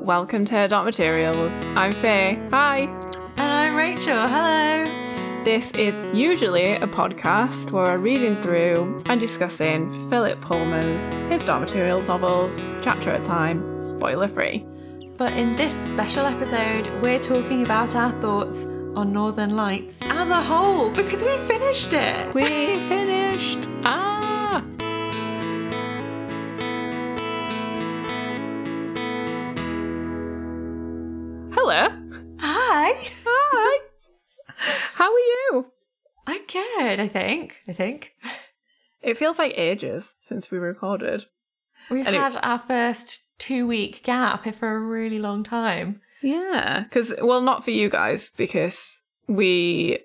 welcome to Dark Materials. I'm Faye. Hi. And I'm Rachel. Hello. This is usually a podcast where we're reading through and discussing Philip Pullman's His Dark Materials novels, chapter at a time, spoiler free. But in this special episode, we're talking about our thoughts on Northern Lights as a whole because we finished it. We finished. I think. I think. It feels like ages since we recorded. We've Anyway. had our first two week gap for a really long time. Yeah, because well, not for you guys because we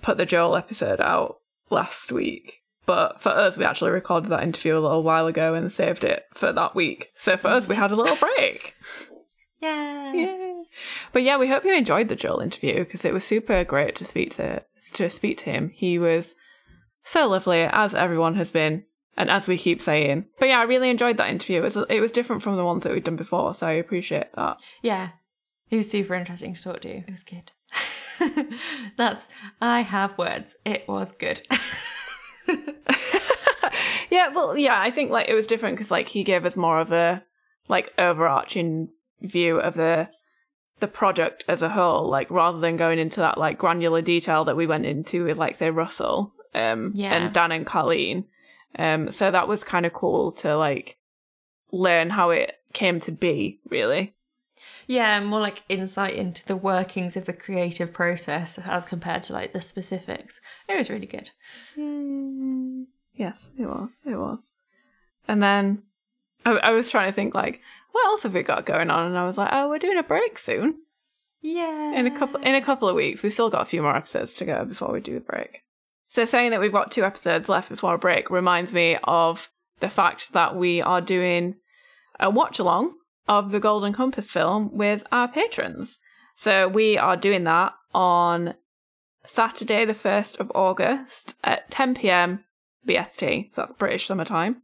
put the Joel episode out last week, but for us, we actually recorded that interview a little while ago and saved it for that week. So for us, we had a little break. Yeah. Yay. But yeah, we hope you enjoyed the Joel interview because it was super great to speak to to speak to him. He was so lovely, as everyone has been, and as we keep saying. But yeah, I really enjoyed that interview. It was it was different from the ones that we'd done before, so I appreciate that. Yeah. It was super interesting to talk to. It was good. That's, I have words. It was good. Yeah, well, yeah, I think like it was different because like he gave us more of a like overarching view of the the product as a whole, like rather than going into that like granular detail that we went into with like say Russell, um, Yeah. and Dan and Colleen. Um, so that was kind of cool to like learn how it came to be, really. Yeah, more like insight into the workings of the creative process as compared to like the specifics. It was really good. Yes, it was. It was. And then I, I was trying to think like, what else have we got going on? And I was like, oh, we're doing a break soon. Yeah. in a couple in a couple of weeks. We've still got a few more episodes to go before we do the break. So saying that we've got two episodes left before a break reminds me of the fact that we are doing a watch along of the Golden Compass film with our patrons. So we are doing that on Saturday, the 1st of August at 10 pm BST. So that's British summertime.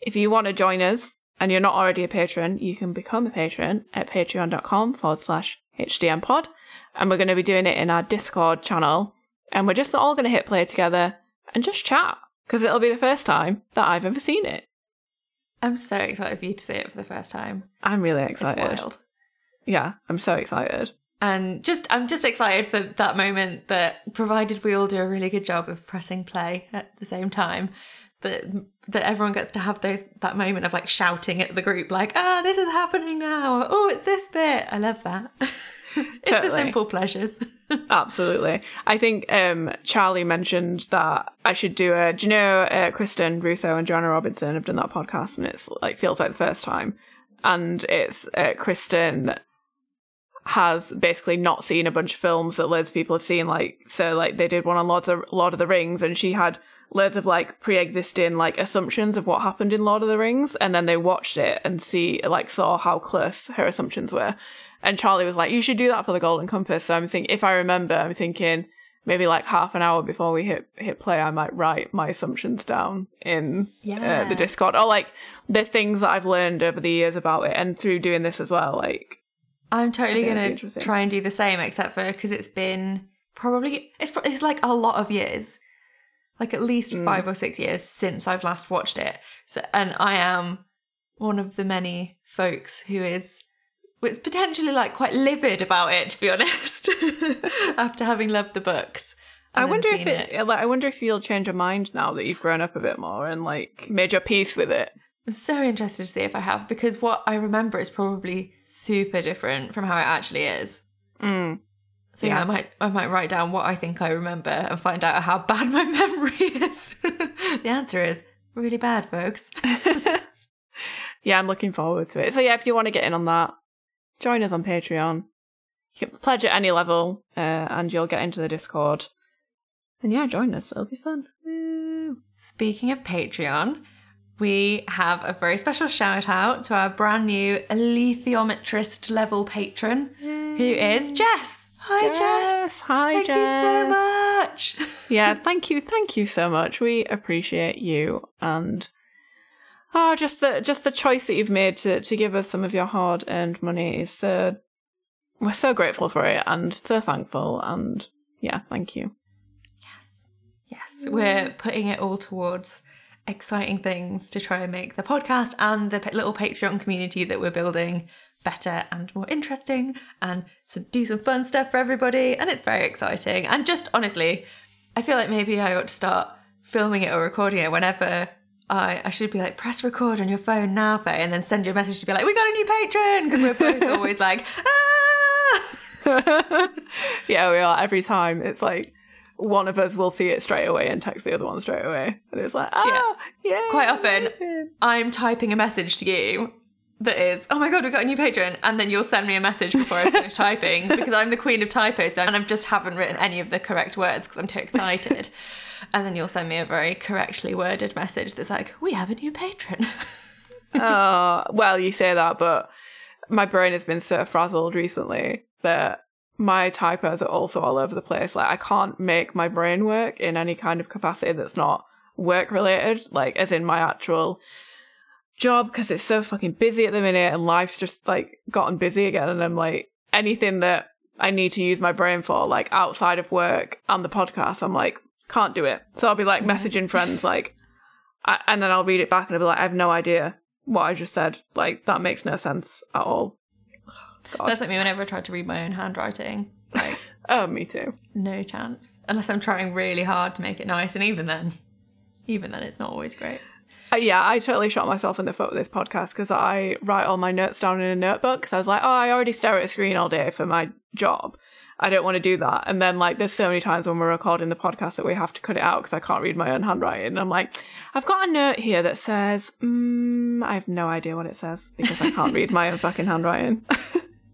If you want to join us and you're not already a patron, you can become a patron at patreon.com forward slash HDM pod. And we're going to be doing it in our Discord channel. And we're just all going to hit play together and just chat because it'll be the first time that I've ever seen it. I'm so excited for you to see it for the first time. I'm really excited. It's wild. Yeah, I'm so excited. And just I'm just excited for that moment that provided we all do a really good job of pressing play at the same time, that that everyone gets to have those that moment of like shouting at the group like, ah, this is happening now. Oh, it's this bit. I love that. it's the simple pleasures. Absolutely. I think um, Charlie mentioned that I should do a. Do you know uh, Kristen Russo and Joanna Robinson have done that podcast, and it's like feels like the first time. And it's uh, Kristen has basically not seen a bunch of films that loads of people have seen. Like so, like they did one on Lord of the, Lord of the Rings, and she had loads of like pre-existing like assumptions of what happened in Lord of the Rings, and then they watched it and see like saw how close her assumptions were. And Charlie was like, "You should do that for the Golden Compass." So I'm thinking, if I remember, I'm thinking maybe like half an hour before we hit hit play, I might write my assumptions down in uh, the Discord, or like the things that I've learned over the years about it, and through doing this as well. Like, I'm totally I think it'd be gonna try and do the same, except for because it's been probably it's it's like a lot of years, like at least Mm. five or six years since I've last watched it. So, and I am one of the many folks who is, was potentially like quite livid about it, to be honest, after having loved the books. I wonder if seen it, like, I wonder if you'll change your mind now that you've grown up a bit more and like made your peace with it. I'm so interested to see if I have because what I remember is probably super different from how it actually is. Mm. So yeah, Yeah. I might I might write down what I think I remember and find out how bad my memory is. the answer is really bad, folks. Yeah, I'm looking forward to it. So yeah, if you want to get in on that, join us on Patreon. You can pledge at any level, uh, and you'll get into the Discord. And yeah, join us. It'll be fun. Woo. Speaking of Patreon, we have a very special shout out to our brand new alethiometrist level patron, who is Jess. Hi, Jess. Jess. Hi, Thank you so much. yeah, thank you, thank you so much. We appreciate you, and Oh, just the just the choice that you've made to to give us some of your hard earned money is so we're so grateful for it and so thankful and yeah, thank you. Yes. Yes. We're putting it all towards exciting things to try and make the podcast and the little Patreon community that we're building better and more interesting and some, do some fun stuff for everybody. And it's very exciting. And just honestly, I feel like maybe I ought to start filming it or recording it whenever I, I should be like, press record on your phone now, Faye, and then send you a message to be like, we got a new patron because we're both always like, ah! yeah, we are every time. It's like one of us will see it straight away and text the other one straight away. And it's like, ah, yeah. Quite often, I'm typing a message to you that is, oh my god, we got a new patron, and then you'll send me a message before I finish typing because I'm the queen of typos and I just haven't written any of the correct words because I'm too excited. and then you'll send me a very correctly worded message that's like, we have a new patron. oh, well, you say that, but my brain has been so frazzled recently that my typos are also all over the place. Like I can't make my brain work in any kind of capacity that's not work related, like as in my actual job, because it's so fucking busy at the minute and life's just like gotten busy again. And I'm like, anything that I need to use my brain for, like outside of work and the podcast, I'm like, can't do it. So I'll be like messaging friends, like, I, and then I'll read it back and I'll be like, I have no idea what I just said. Like, that makes no sense at all. God. That's like me whenever I try to read my own handwriting. Like, oh, me too. No chance. Unless I'm trying really hard to make it nice, and even then, even then, it's not always great. Uh, yeah, I totally shot myself in the foot with this podcast because I write all my notes down in a notebook. Because I was like, oh, I already stare at a screen all day for my job. I don't want to do that. And then, like, there's so many times when we're recording the podcast that we have to cut it out because I can't read my own handwriting. And I'm like, I've got a note here that says, mm, I have no idea what it says because I can't read my own fucking handwriting.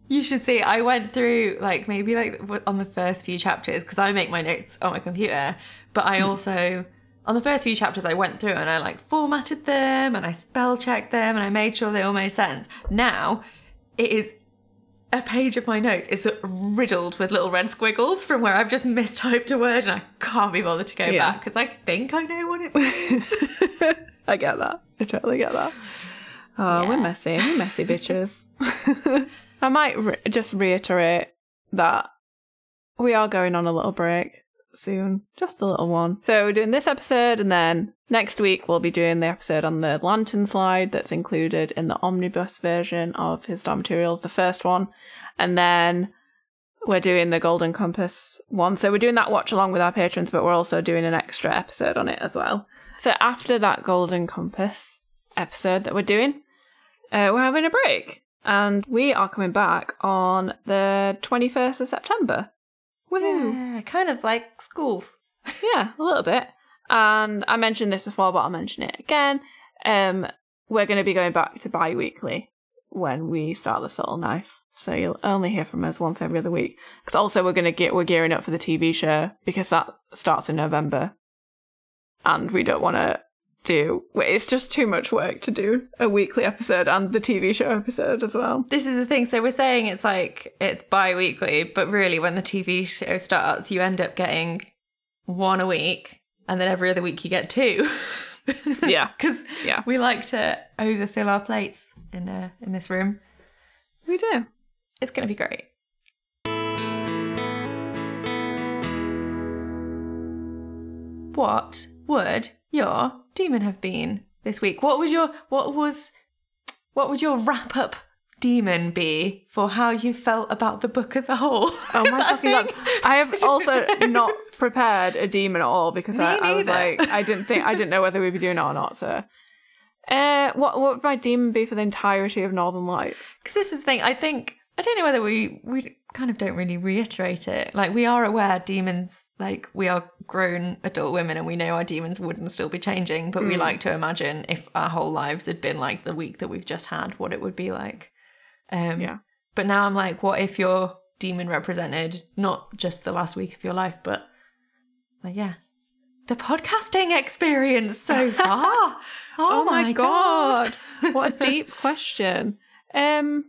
You should see. I went through like maybe like on the first few chapters because I make my notes on my computer, but I also on the first few chapters I went through and I like formatted them and I spell checked them and I made sure they all made sense. Now it is a page of my notes is riddled with little red squiggles from where I've just mistyped a word and I can't be bothered to go yeah. back because I think I know what it was. I get that. I totally get that. Oh, yeah. we're messy. We're messy bitches. I might re- just reiterate that we are going on a little break soon, just a little one. So we're doing this episode, and then next week we'll be doing the episode on the lantern slide that's included in the omnibus version of His Dark Materials, the first one, and then we're doing the Golden Compass one. So we're doing that watch along with our patrons, but we're also doing an extra episode on it as well. So after that Golden Compass episode that we're doing, uh, we're having a break and we are coming back on the 21st of September. Woohoo! Yeah, kind of like schools. yeah, a little bit. And I mentioned this before, but I'll mention it again. Um, we're going to be going back to bi weekly when we start the Subtle Knife. So you'll only hear from us once every other week. Because also we're going to get, we're gearing up for the TV show because that starts in November. And we don't want to do. It's just too much work to do a weekly episode and the TV show episode as well. This is the thing. So we're saying it's like it's bi weekly, but really, when the TV show starts, you end up getting one a week, and then every other week you get two. yeah, because yeah. we like to overfill our plates in uh, in this room. We do. It's going to be great. What would your demon have been this week? What was your what was what would your wrap up demon be for how you felt about the book as a whole? Oh my fucking god! I have also not prepared a demon at all because I, I, was like I didn't think I didn't know whether we'd be doing it or not. So, uh, what what would my demon be for the entirety of Northern Lights? Because this is the thing. I think I don't know whether we we kind of don't really reiterate it. Like we are aware demons, like we are grown adult women, and we know our demons wouldn't still be changing. But mm. we like to imagine if our whole lives had been like the week that we've just had, what it would be like. Um, yeah. But now I'm like, what if your demon represented not just the last week of your life, but like yeah, the podcasting experience so far. oh, oh, my, my god. god. what a deep question. Um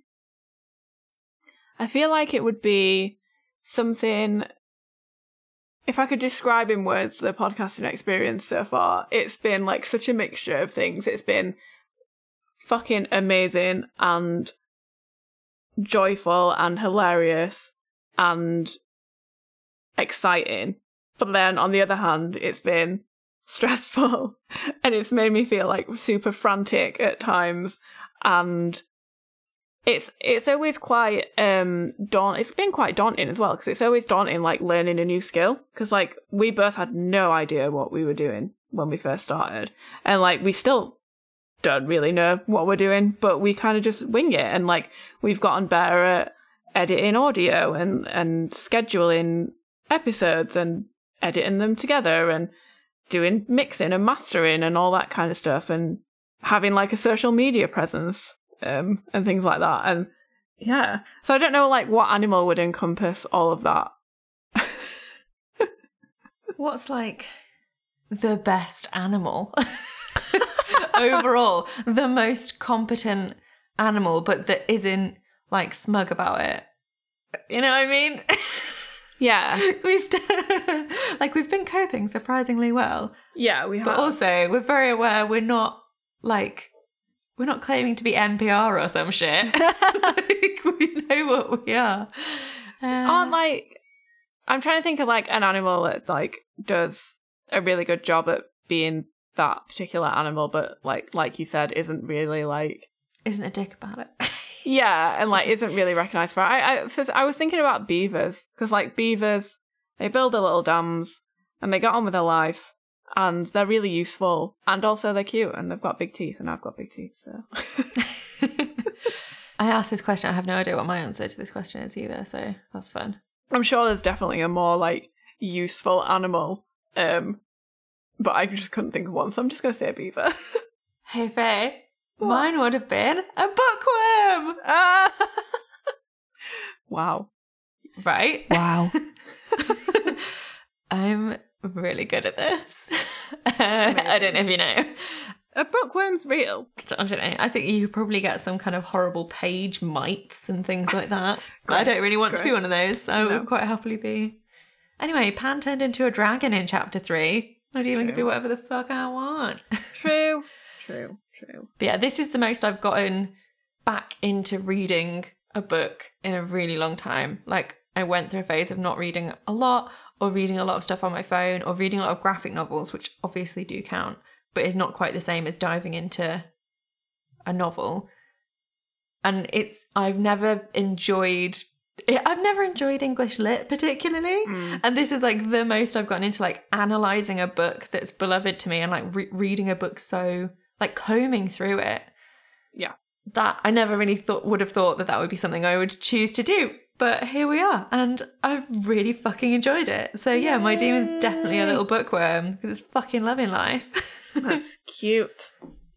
I feel like it would be something. If I could describe in words the podcasting experience so far, it's been like such a mixture of things. It's been fucking amazing and joyful and hilarious and exciting. But then on the other hand, it's been stressful and it's made me feel like super frantic at times and it's it's always quite um it's been quite daunting as well because it's always daunting like learning a new skill. Because like we both had no idea what we were doing when we first started. And like we still don't really know what we're doing but we kind of just wing it. And like we've gotten better at editing audio and and scheduling episodes and editing them together and doing mixing and mastering and all that kind of stuff and having like a social media presence um, and things like that. And yeah, so I don't know like what animal would encompass all of that. What's like the best animal overall? The most competent animal, but that isn't like smug about it. You know what I mean? Yeah, we've done, like we've been coping surprisingly well, yeah, we have. but also we're very aware we're not like we're not claiming to be NPR or some shit. like we know what we are. Uh, aren't like I'm trying to think of like an animal that like does a really good job at being that particular animal, but like like you said, isn't really like isn't a dick about it. yeah, and like isn't really recognized for. It. I I, so I was thinking about beavers because like beavers, they build their little dams and they get on with their life. And they're really useful, and also they're cute, and they've got big teeth, and I've got big teeth, so I asked this question. I have no idea what my answer to this question is either, so that's fun. I'm sure there's definitely a more like useful animal. Um, but I just couldn't think of one, so I'm just gonna say a beaver. Hey Faye, mine would have been a bookworm, ah! wow. right? Wow. I'm really good at this. I don't know if you know. A bookworm's real. I don't know. I think you probably get some kind of horrible page mites and things like that. but I don't really want to be one of those. I No. would quite happily be. Anyway, Pan turned into a dragon in chapter three. I do even can be whatever the fuck I want. True. True. True. But yeah, this is the most I've gotten back into reading a book in a really long time. Like, I went through a phase of not reading a lot, or reading a lot of stuff on my phone, or reading a lot of graphic novels, which obviously do count, but is not quite the same as diving into a novel. And it's, I've never enjoyed. I've never enjoyed English lit particularly, mm. and this is like the most I've gotten into like analyzing a book that's beloved to me and like re- reading a book so like combing through it Yeah. that I never really thought would have thought that that would be something I would choose to do. But here we are, and I've really fucking enjoyed it. So yeah, my demon's definitely a little bookworm because it's fucking loving life. That's cute.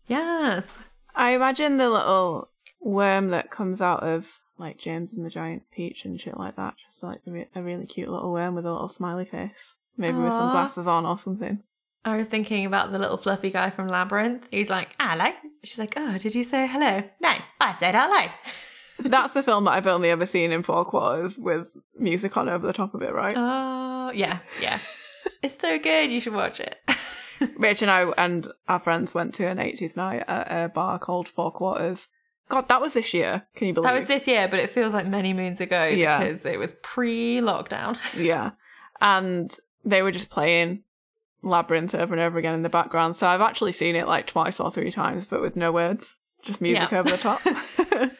yes. I imagine the little worm that comes out of like James and the Giant Peach and shit like that. Just like a, re- a really cute little worm with a little smiley face. Maybe with some glasses on or something. I was thinking about the little fluffy guy from Labyrinth. He's like, hello. She's like, oh, did you say hello? No, I said hello. That's the film that I've only ever seen in four quarters with music on over the top of it, right? Oh, yeah, yeah. it's so good. You should watch it. Rich and I and our friends went to an 80s night at a bar called Four Quarters. God, that was this year. Can you believe That was this year, but it feels like many moons ago Yeah. because it was pre-lockdown. Yeah. And they were just playing Labyrinth over and over again in the background. So I've actually seen it like twice or three times, but with no words, just music Yeah. over the top.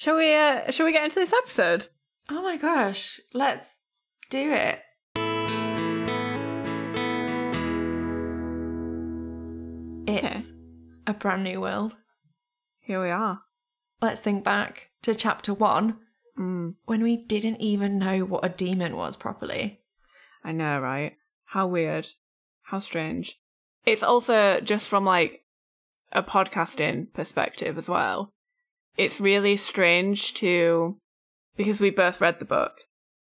Shall we? Uh, shall we get into this episode? Oh my gosh, let's do it. It's a brand new world. Here we are. Let's think back to chapter one Mm, when we didn't even know what a demon was properly. I know, right? How weird. How strange. It's also just from like a podcasting perspective as well. It's really strange to because we both read the book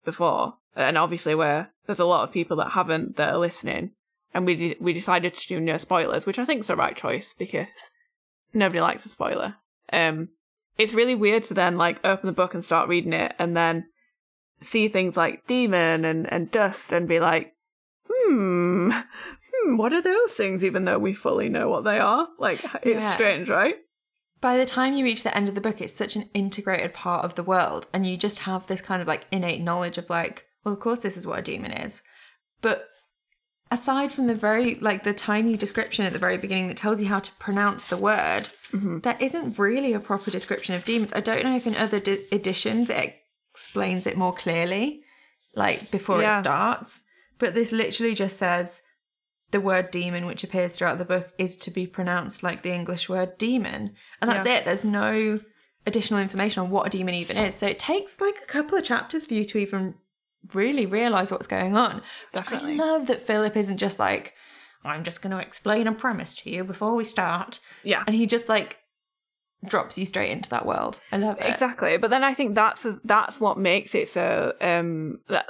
before, and obviously we're there's a lot of people that haven't that are listening, and we de- we decided to do no spoilers, which I think is the right choice because nobody likes a spoiler. Um, it's really weird to then like open the book and start reading it, and then see things like demon and and dust, and be like, hmm, hmm, what are those things? Even though we fully know what they are, like it's Yeah. strange, right? By the time you reach the end of the book, it's such an integrated part of the world, and you just have this kind of like innate knowledge of like, well, of course, this is what a demon is. But aside from the very like the tiny description at the very beginning that tells you how to pronounce the word, mm-hmm. there isn't really a proper description of demons. I don't know if in other di- editions it explains it more clearly, like before Yeah. it starts. But this literally just says the word demon, which appears throughout the book, is to be pronounced like the English word demon. And that's Yeah. it. There's no additional information on what a demon even is. So it takes like a couple of chapters for you to even really realize what's going on. Definitely. I love that Philip isn't just like, I'm just going to explain a premise to you before we start. Yeah. And he just like drops you straight into that world. I love it. Exactly. But then I think that's that's what makes it so um that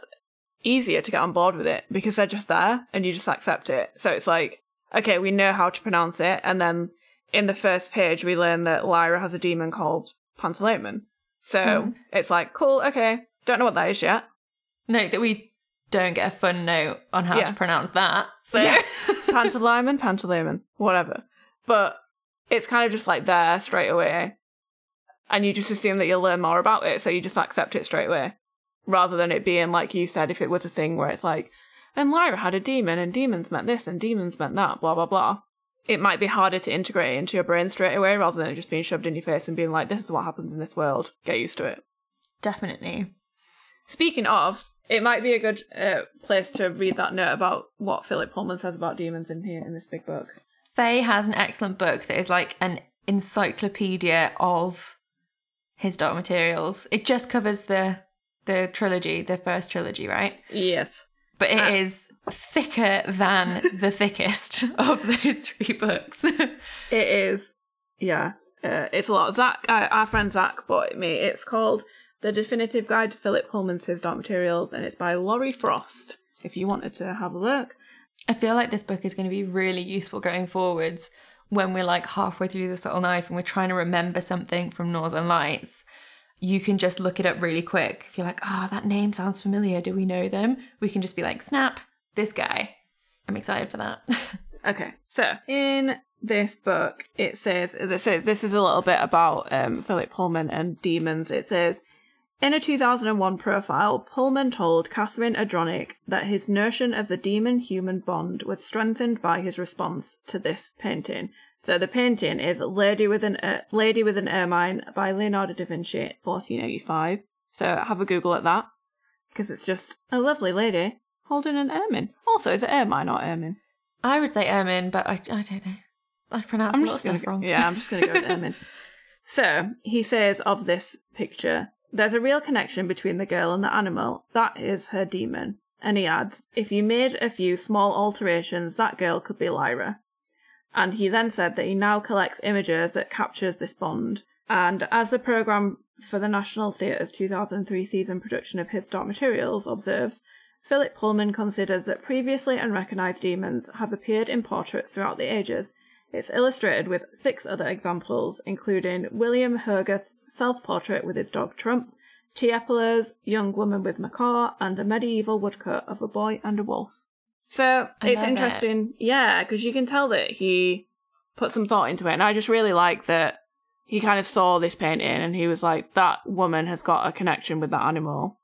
easier to get on board with it because they're just there and you just accept it. So it's like, okay, we know how to pronounce it, and then in the first page we learn that Lyra has a demon called Pantalaimon. So hmm. it's like, cool, okay, don't know what that is yet. Note that we don't get a fun note on how Yeah. to pronounce that. So Yeah. Pantalaimon, Pantalaimon, whatever. But it's kind of just like there straight away. And you just assume that you'll learn more about it, so you just accept it straight away. Rather than it being like you said, if it was a thing where it's like, and Lyra had a demon, and demons meant this, and demons meant that, blah, blah, blah. It might be harder to integrate it into your brain straight away rather than it just being shoved in your face and being like, this is what happens in this world. Get used to it. definitely. Speaking of, it might be a good uh, place to read that note about what Philip Pullman says about demons in here in this big book. Faye has an excellent book that is like an encyclopedia of his dark materials. It just covers the the trilogy, the first trilogy, right? Yes. But it Ah. is thicker than the thickest of those three books. It is, yeah, uh, it's a lot. Zach, uh, our friend Zach bought me. It's called The Definitive Guide to Philip Pullman's His Dark Materials, and it's by Laurie Frost. If you wanted to have a look, I feel like this book is going to be really useful going forwards when we're like halfway through the subtle knife and we're trying to remember something from Northern Lights. You can just look it up really quick. If you're like, oh, that name sounds familiar, do we know them? We can just be like, snap, this guy. I'm excited for that. Okay, so in this book, it says so this is a little bit about um, Philip Pullman and demons. It says in a 2001 profile, Pullman told Catherine Andronik that his notion of the demon-human bond was strengthened by his response to this painting. So the painting is "Lady with an Er- Lady with an Ermine" by Leonardo da Vinci, 1485. So have a Google at that because it's just a lovely lady holding an ermine. Also, is it ermine or ermine? I would say Ermin, but I, I don't know. I pronounce a lot of stuff go- wrong. Yeah, I'm just going to go with Emin. So he says of this picture, there's a real connection between the girl and the animal. That is her demon. And he adds, if you made a few small alterations, that girl could be Lyra. And he then said that he now collects images that captures this bond. And as the programme for the National Theatre's 2003 season production of His Dark Materials observes, Philip Pullman considers that previously unrecognised demons have appeared in portraits throughout the ages. It's illustrated with six other examples, including William Hogarth's self-portrait with his dog Trump, Tiepolo's young woman with macaw, and a medieval woodcut of a boy and a wolf. So I it's love it. interesting, yeah, because you can tell that he put some thought into it, and I just really like that he kind of saw this painting and he was like, "That woman has got a connection with that animal."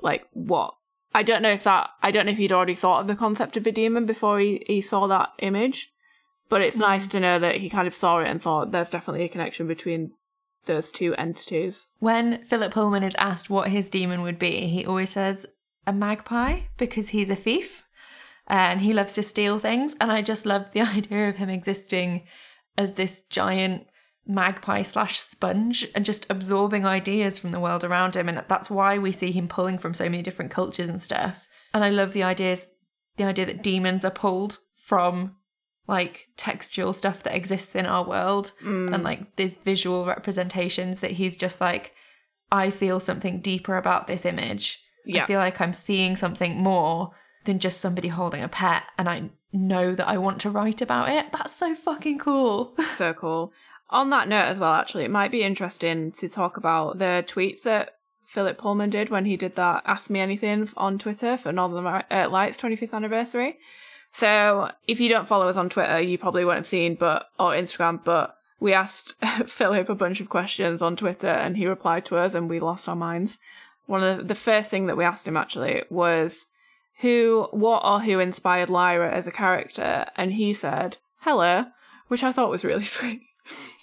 Like what? I don't know if that. I don't know if he'd already thought of the concept of a demon before he, he saw that image, but it's nice mm. to know that he kind of saw it and thought there's definitely a connection between those two entities. When Philip Pullman is asked what his demon would be, he always says a magpie because he's a thief uh, and he loves to steal things. And I just love the idea of him existing as this giant magpie slash sponge and just absorbing ideas from the world around him. And that's why we see him pulling from so many different cultures and stuff. And I love the ideas, the idea that demons are pulled from like textual stuff that exists in our world and like these visual representations that he's just like I feel something deeper about this image. Yeah. I feel like I'm seeing something more than just somebody holding a pet and I know that I want to write about it. That's so fucking cool. so cool. On that note, as well, actually, it might be interesting to talk about the tweets that Philip Pullman did when he did that Ask Me Anything on Twitter for Northern uh, Lights 25th anniversary. So, if you don't follow us on Twitter, you probably won't have seen, but or Instagram, but we asked Philip a bunch of questions on Twitter and he replied to us and we lost our minds. One of the, the first thing that we asked him actually was who, what or who inspired Lyra as a character? And he said, Hella, which I thought was really sweet.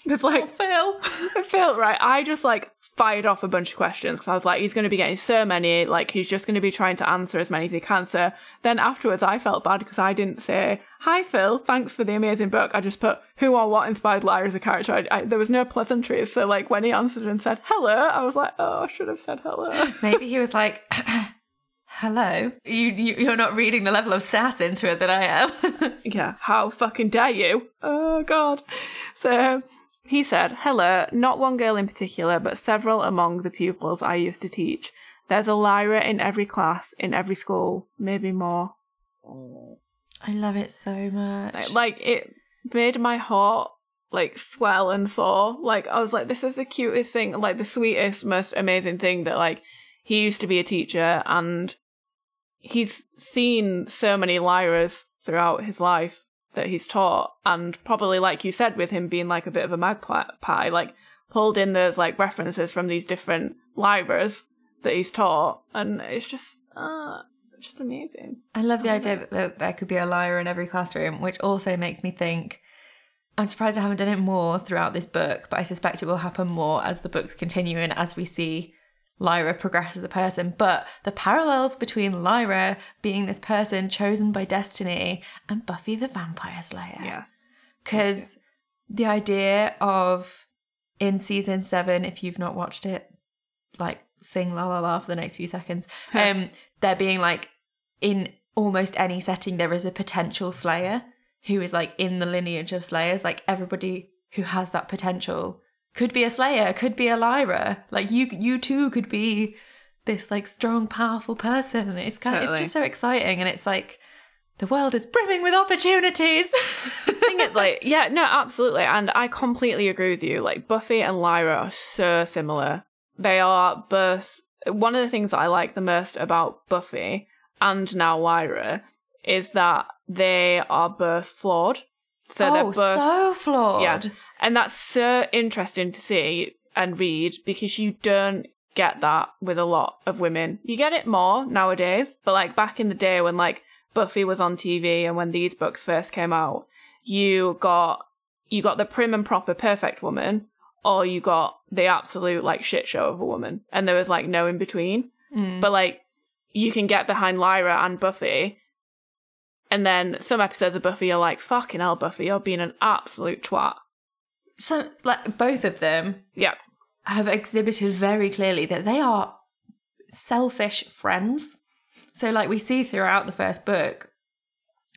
It's like, oh, Phil. Phil, right? I just like fired off a bunch of questions because I was like, he's going to be getting so many, like he's just going to be trying to answer as many as he can. So then afterwards, I felt bad because I didn't say, "Hi Phil, thanks for the amazing book." I just put who or what inspired Lyra as a character. I, I, there was no pleasantries. So like when he answered and said hello, I was like, "Oh, I should have said hello." Maybe he was like, "Hello, you, you you're not reading the level of sass into it that I am." yeah, how fucking dare you? Oh god. So he said, Hello, not one girl in particular, but several among the pupils I used to teach. There's a Lyra in every class, in every school, maybe more. I love it so much. Like, it made my heart, like, swell and soar. Like, I was like, this is the cutest thing, like, the sweetest, most amazing thing that, like, he used to be a teacher and he's seen so many Lyras throughout his life that he's taught and probably like you said with him being like a bit of a magpie like pulled in those like references from these different libraries that he's taught and it's just uh just amazing. I love the idea that there could be a Lyra in every classroom which also makes me think i'm surprised i haven't done it more throughout this book but i suspect it will happen more as the books continue and as we see Lyra progress as a person, but the parallels between Lyra being this person chosen by destiny and Buffy the Vampire Slayer. Yes. Because the idea of in season seven, if you've not watched it, like sing la la la for the next few seconds, um, there being like in almost any setting, there is a potential Slayer who is like in the lineage of Slayers, like everybody who has that potential could be a Slayer, could be a Lyra. Like you, you too could be this like strong, powerful person, and it's kind totally. of, it's just so exciting, and it's like the world is brimming with opportunities. thing is, like, yeah, no, absolutely, and I completely agree with you. Like Buffy and Lyra are so similar. They are both. One of the things that I like the most about Buffy and now Lyra is that they are both flawed. So oh, they're both so flawed. Yeah, and that's so interesting to see and read because you don't get that with a lot of women. You get it more nowadays, but like back in the day when like Buffy was on TV and when these books first came out, you got you got the prim and proper perfect woman or you got the absolute like shit show of a woman and there was like no in between. Mm. But like you can get behind Lyra and Buffy and then some episodes of Buffy are like, fucking hell, Buffy, you're being an absolute twat. So, like, both of them yeah. have exhibited very clearly that they are selfish friends. So, like, we see throughout the first book,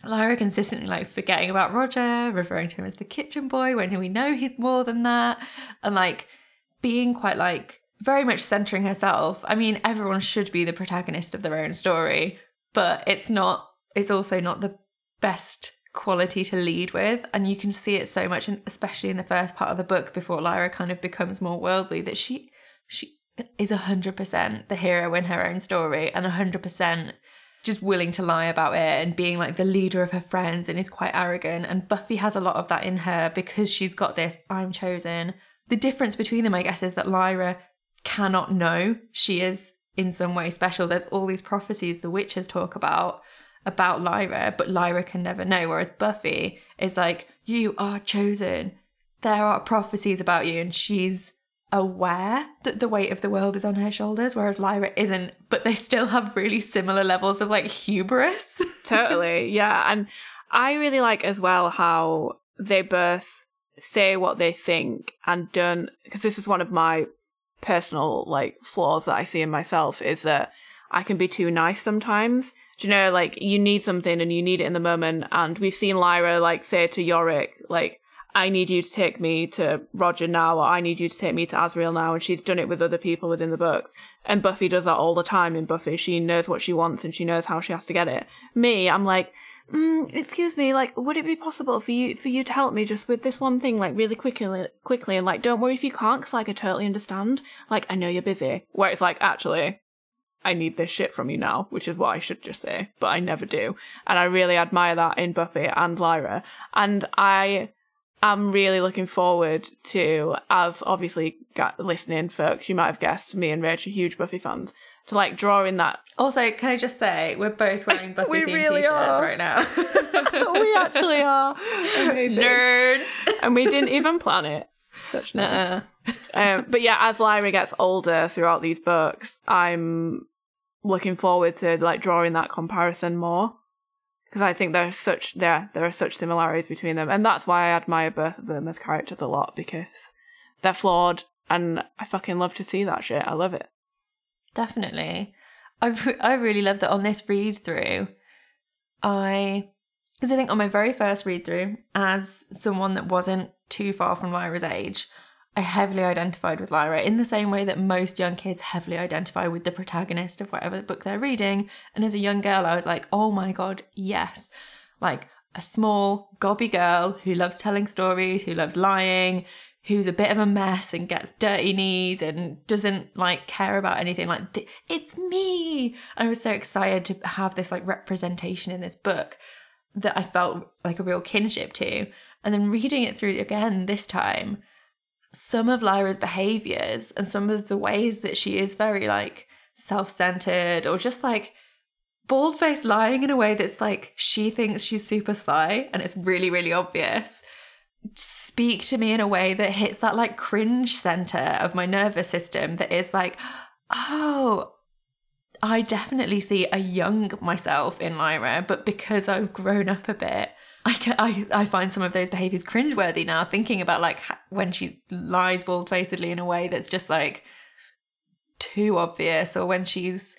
Lyra consistently like forgetting about Roger, referring to him as the kitchen boy when we know he's more than that, and like being quite like very much centering herself. I mean, everyone should be the protagonist of their own story, but it's not, it's also not the best quality to lead with and you can see it so much and especially in the first part of the book before Lyra kind of becomes more worldly that she she is 100% the hero in her own story and 100% just willing to lie about it and being like the leader of her friends and is quite arrogant. And Buffy has a lot of that in her because she's got this I'm chosen. The difference between them I guess is that Lyra cannot know she is in some way special. There's all these prophecies the witches talk about about Lyra, but Lyra can never know. Whereas Buffy is like, you are chosen. There are prophecies about you, and she's aware that the weight of the world is on her shoulders, whereas Lyra isn't, but they still have really similar levels of like hubris. totally. Yeah. And I really like as well how they both say what they think and don't, because this is one of my personal like flaws that I see in myself is that I can be too nice sometimes. Do you know, like you need something and you need it in the moment. And we've seen Lyra like say to Iorek, like, I need you to take me to Roger now, or I need you to take me to Asriel now. And she's done it with other people within the books. And Buffy does that all the time in Buffy. She knows what she wants and she knows how she has to get it. Me, I'm like, mm, excuse me, like, would it be possible for you for you to help me just with this one thing, like, really quickly, quickly, and like, don't worry if you can't, because like, I totally understand. Like, I know you're busy. Where it's like, actually, I need this shit from you now, which is what I should just say, but I never do. And I really admire that in Buffy and Lyra. And I I'm really looking forward to, as obviously got, listening folks, you might have guessed me and Rach are huge Buffy fans, to like drawing that. Also, can I just say we're both wearing Buffy We themed really t-shirts right now. we actually are amazing. Nerds. and we didn't even plan it. Such nerds. Um, but yeah, as Lyra gets older throughout these books, I'm looking forward to like drawing that comparison more because I think there's such there there are such similarities between them, and that's why I admire both of them as characters a lot because they're flawed, and I fucking love to see that shit. I love it. Definitely. I, re- I really love that on this read through, I, because I think on my very first read through, as someone that wasn't too far from Lyra's age, I heavily identified with Lyra in the same way that most young kids heavily identify with the protagonist of whatever book they're reading. And as a young girl, I was like, oh my God, yes. Like a small, gobby girl who loves telling stories, who loves lying, who's a bit of a mess and gets dirty knees and doesn't like care about anything like th- it's me i was so excited to have this like representation in this book that i felt like a real kinship to and then reading it through again this time some of lyra's behaviors and some of the ways that she is very like self-centered or just like bald-faced lying in a way that's like she thinks she's super sly and it's really really obvious speak to me in a way that hits that like cringe center of my nervous system that is like, oh, I definitely see a young myself in Lyra, but because I've grown up a bit, I, I, I find some of those behaviors cringeworthy now, thinking about like when she lies bald facedly in a way that's just like too obvious, or when she's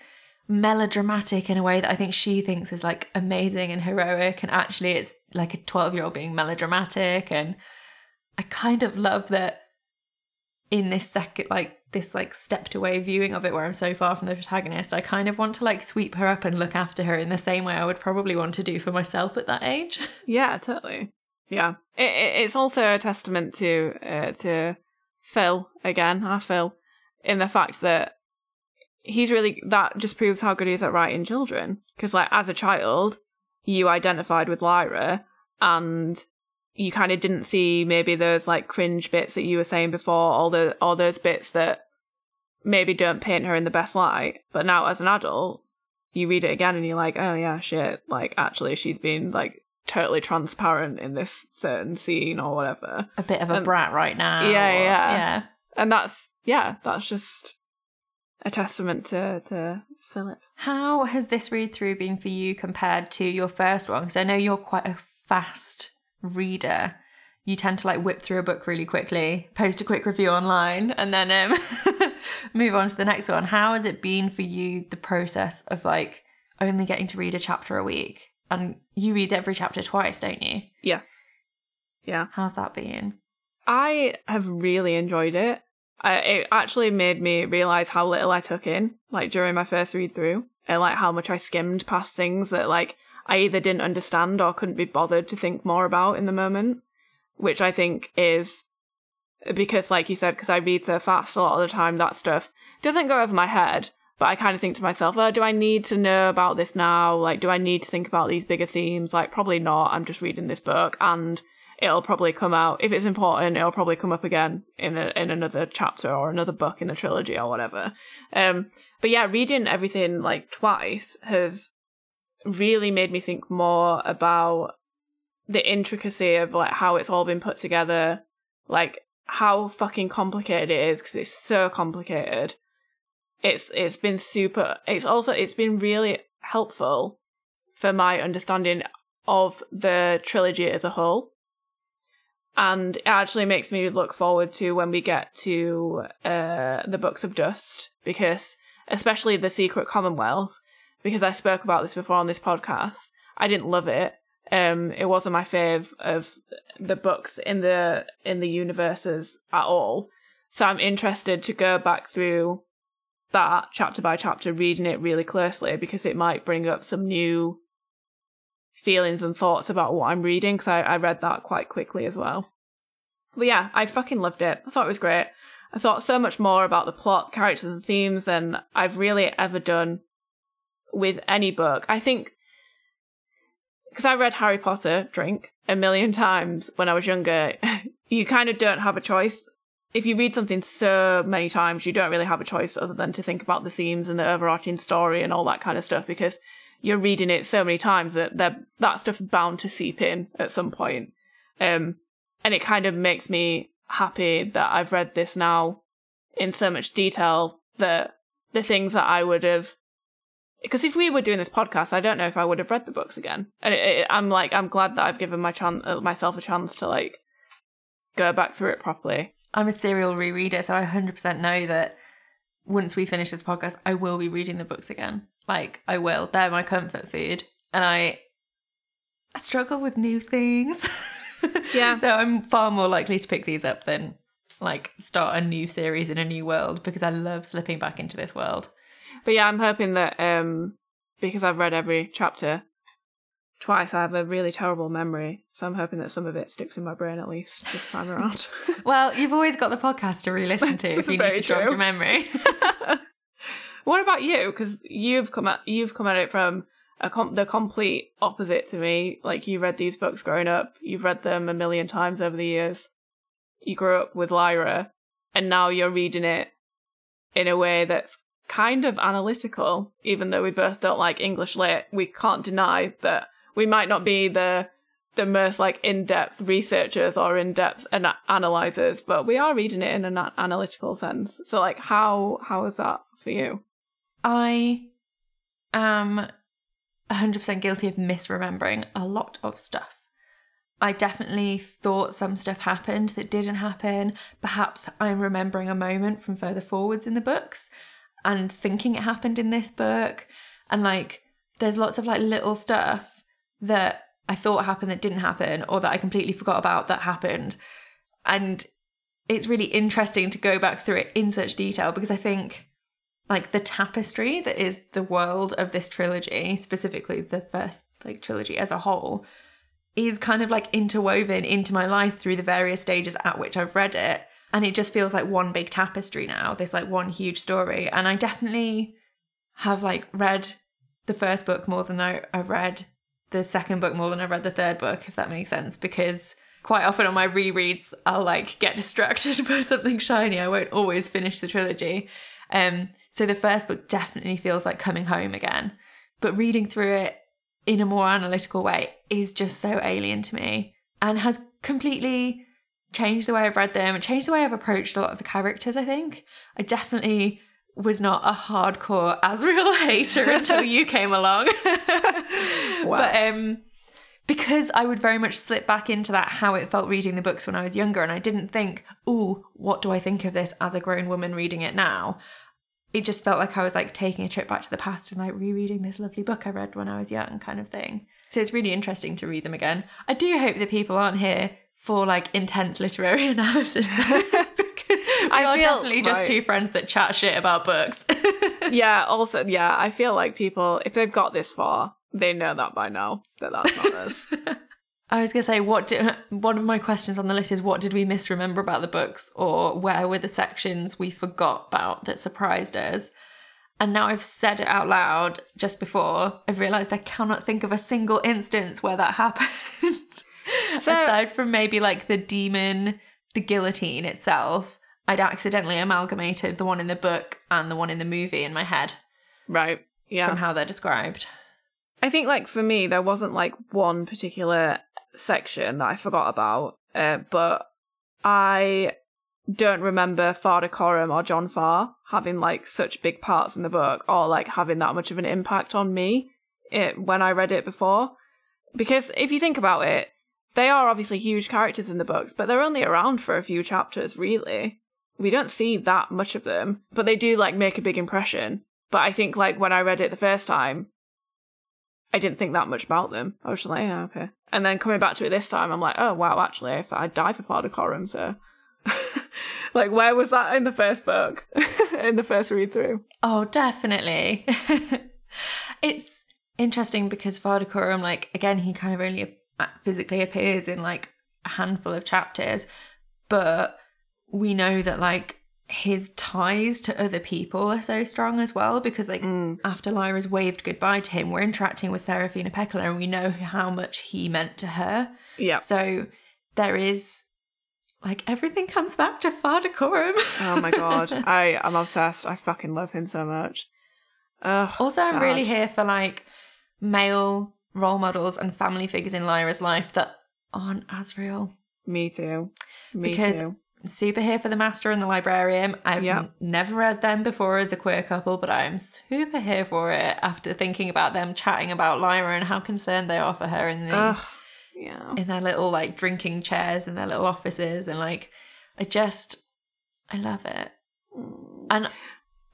melodramatic in a way that I think she thinks is like amazing and heroic, and actually it's like a 12 year old being melodramatic. And I kind of love that in this second, like this like stepped away viewing of it where I'm so far from the protagonist, I kind of want to like sweep her up and look after her in the same way I would probably want to do for myself at that age. Yeah, totally. Yeah, it, it, it's also a testament to uh, to Phil again, our Phil, in the fact that he's really that just proves how good he is at writing children. Because like as a child, you identified with Lyra, and you kind of didn't see maybe those like cringe bits that you were saying before, all the all those bits that maybe don't paint her in the best light. But now as an adult, you read it again and you're like, oh yeah, shit. Like actually, she's been like totally transparent in this certain scene or whatever. A bit of a Um, brat right now. yeah, yeah. Yeah. And that's yeah, that's just a testament to to Philip. How has this read through been for you compared to your first one? Because I know you're quite a fast reader. You tend to like whip through a book really quickly, post a quick review online, and then um, move on to the next one. How has it been for you, the process of like only getting to read a chapter a week? And you read every chapter twice, don't you? Yes. Yeah. How's that been? I have really enjoyed it. I, it actually made me realize how little I took in, like during my first read through, and like how much I skimmed past things that like I either didn't understand or couldn't be bothered to think more about in the moment, which I think is because, like you said, because I read so fast a lot of the time, that stuff doesn't go over my head. But I kind of think to myself, oh, do I need to know about this now? Like, do I need to think about these bigger themes? Like, probably not. I'm just reading this book and it'll probably come out if it's important it'll probably come up again in a, in another chapter or another book in the trilogy or whatever um but yeah reading everything like twice has really made me think more about the intricacy of like how it's all been put together like how fucking complicated it is because it's so complicated. It's it's been super it's also it's been really helpful for my understanding of the trilogy as a whole. And it actually makes me look forward to when we get to uh, the books of dust because especially the secret commonwealth because i spoke about this before on this podcast i didn't love it um it wasn't my fave of the books in the in the universes at all so i'm interested to go back through that chapter by chapter reading it really closely because it might bring up some new feelings and thoughts about what I'm reading because I, I read that quite quickly as well. But yeah, I fucking loved it. I thought it was great. I thought so much more about the plot, characters, and themes than I've really ever done with any book. I think because I read Harry Potter, drink, a million times when I was younger, you kind of don't have a choice. If you read something so many times, you don't really have a choice other than to think about the themes and the overarching story and all that kind of stuff because you're reading it so many times that that stuff is bound to seep in at some point. Um, and it kind of makes me happy that I've read this now in so much detail that the things that I would have because if we were doing this podcast, I don't know if I would have read the books again. And it, it, I'm like, I'm glad that I've given my chance, uh, myself a chance to like go back through it properly. I'm a serial rereader, so I 100% know that once we finish this podcast, I will be reading the books again. Like I will. They're my comfort food, and I, I struggle with new things. Yeah. so I'm far more likely to pick these up than like start a new series in a new world because I love slipping back into this world. But yeah, I'm hoping that um because I've read every chapter twice, I have a really terrible memory. So I'm hoping that some of it sticks in my brain at least this time around. well, you've always got the podcast to re-listen to if you need to jog your memory. what about you? Because you've come at you've come at it from a com- the complete opposite to me. Like you read these books growing up, you've read them a million times over the years. You grew up with Lyra, and now you're reading it in a way that's kind of analytical. Even though we both don't like English lit, we can't deny that we might not be the the most like in-depth researchers or in-depth an- analyzers, but we are reading it in an analytical sense. So like how how is that for you? I am 100% guilty of misremembering a lot of stuff. I definitely thought some stuff happened that didn't happen. Perhaps I'm remembering a moment from further forwards in the books and thinking it happened in this book. And like, there's lots of like little stuff that I thought happened that didn't happen or that I completely forgot about that happened. And it's really interesting to go back through it in such detail because I think like the tapestry that is the world of this trilogy, specifically the first like trilogy as a whole, is kind of like interwoven into my life through the various stages at which I've read it. And it just feels like one big tapestry now, this like one huge story. And I definitely have like read the first book more than I, I've read the second book more than I've read the third book, if that makes sense, because quite often on my rereads, I'll like get distracted by something shiny. I won't always finish the trilogy. Um, so the first book definitely feels like coming home again. But reading through it in a more analytical way is just so alien to me and has completely changed the way I've read them changed the way I've approached a lot of the characters, I think. I definitely was not a hardcore Asriel hater until you came along. wow. But um because I would very much slip back into that how it felt reading the books when I was younger and I didn't think, "Oh, what do I think of this as a grown woman reading it now?" it just felt like I was like taking a trip back to the past and like rereading this lovely book I read when I was young, kind of thing. So it's really interesting to read them again. I do hope that people aren't here for like intense literary analysis though, because we I are feel, definitely just right. two friends that chat shit about books. yeah, also, yeah, I feel like people, if they've got this far, they know that by now that that's not us. I was going to say, what did, one of my questions on the list is what did we misremember about the books, or where were the sections we forgot about that surprised us? And now I've said it out loud just before, I've realised I cannot think of a single instance where that happened. So, Aside from maybe like the demon, the guillotine itself, I'd accidentally amalgamated the one in the book and the one in the movie in my head. Right. Yeah. From how they're described. I think, like, for me, there wasn't like one particular section that I forgot about, uh, but I don't remember Farder Coram or John Farr having like such big parts in the book or like having that much of an impact on me it, when I read it before. Because if you think about it, they are obviously huge characters in the books, but they're only around for a few chapters, really. We don't see that much of them, but they do like make a big impression. But I think like when I read it the first time, I didn't think that much about them. I was just like, yeah, okay. And then coming back to it this time, I'm like, oh wow, actually, if I die for Farder Coram, so uh, like where was that in the first book, in the first read through? Oh, definitely. it's interesting because Farder like again, he kind of only physically appears in like a handful of chapters, but we know that like his ties to other people are so strong as well because like mm. after Lyra's waved goodbye to him, we're interacting with Serafina Pekkala and we know how much he meant to her. Yeah. So there is like everything comes back to Farder Coram. Oh my god. I I'm obsessed. I fucking love him so much. Ugh, also, I'm really here for like male role models and family figures in Lyra's life that aren't as real. Me too. Me Because too. super here for the master and the librarian. I've n- never read them before as a queer couple, but I'm super here for it after thinking about them chatting about Lyra and how concerned they are for her in the Ugh. Yeah. in their little like drinking chairs in their little offices and like I just I love it. And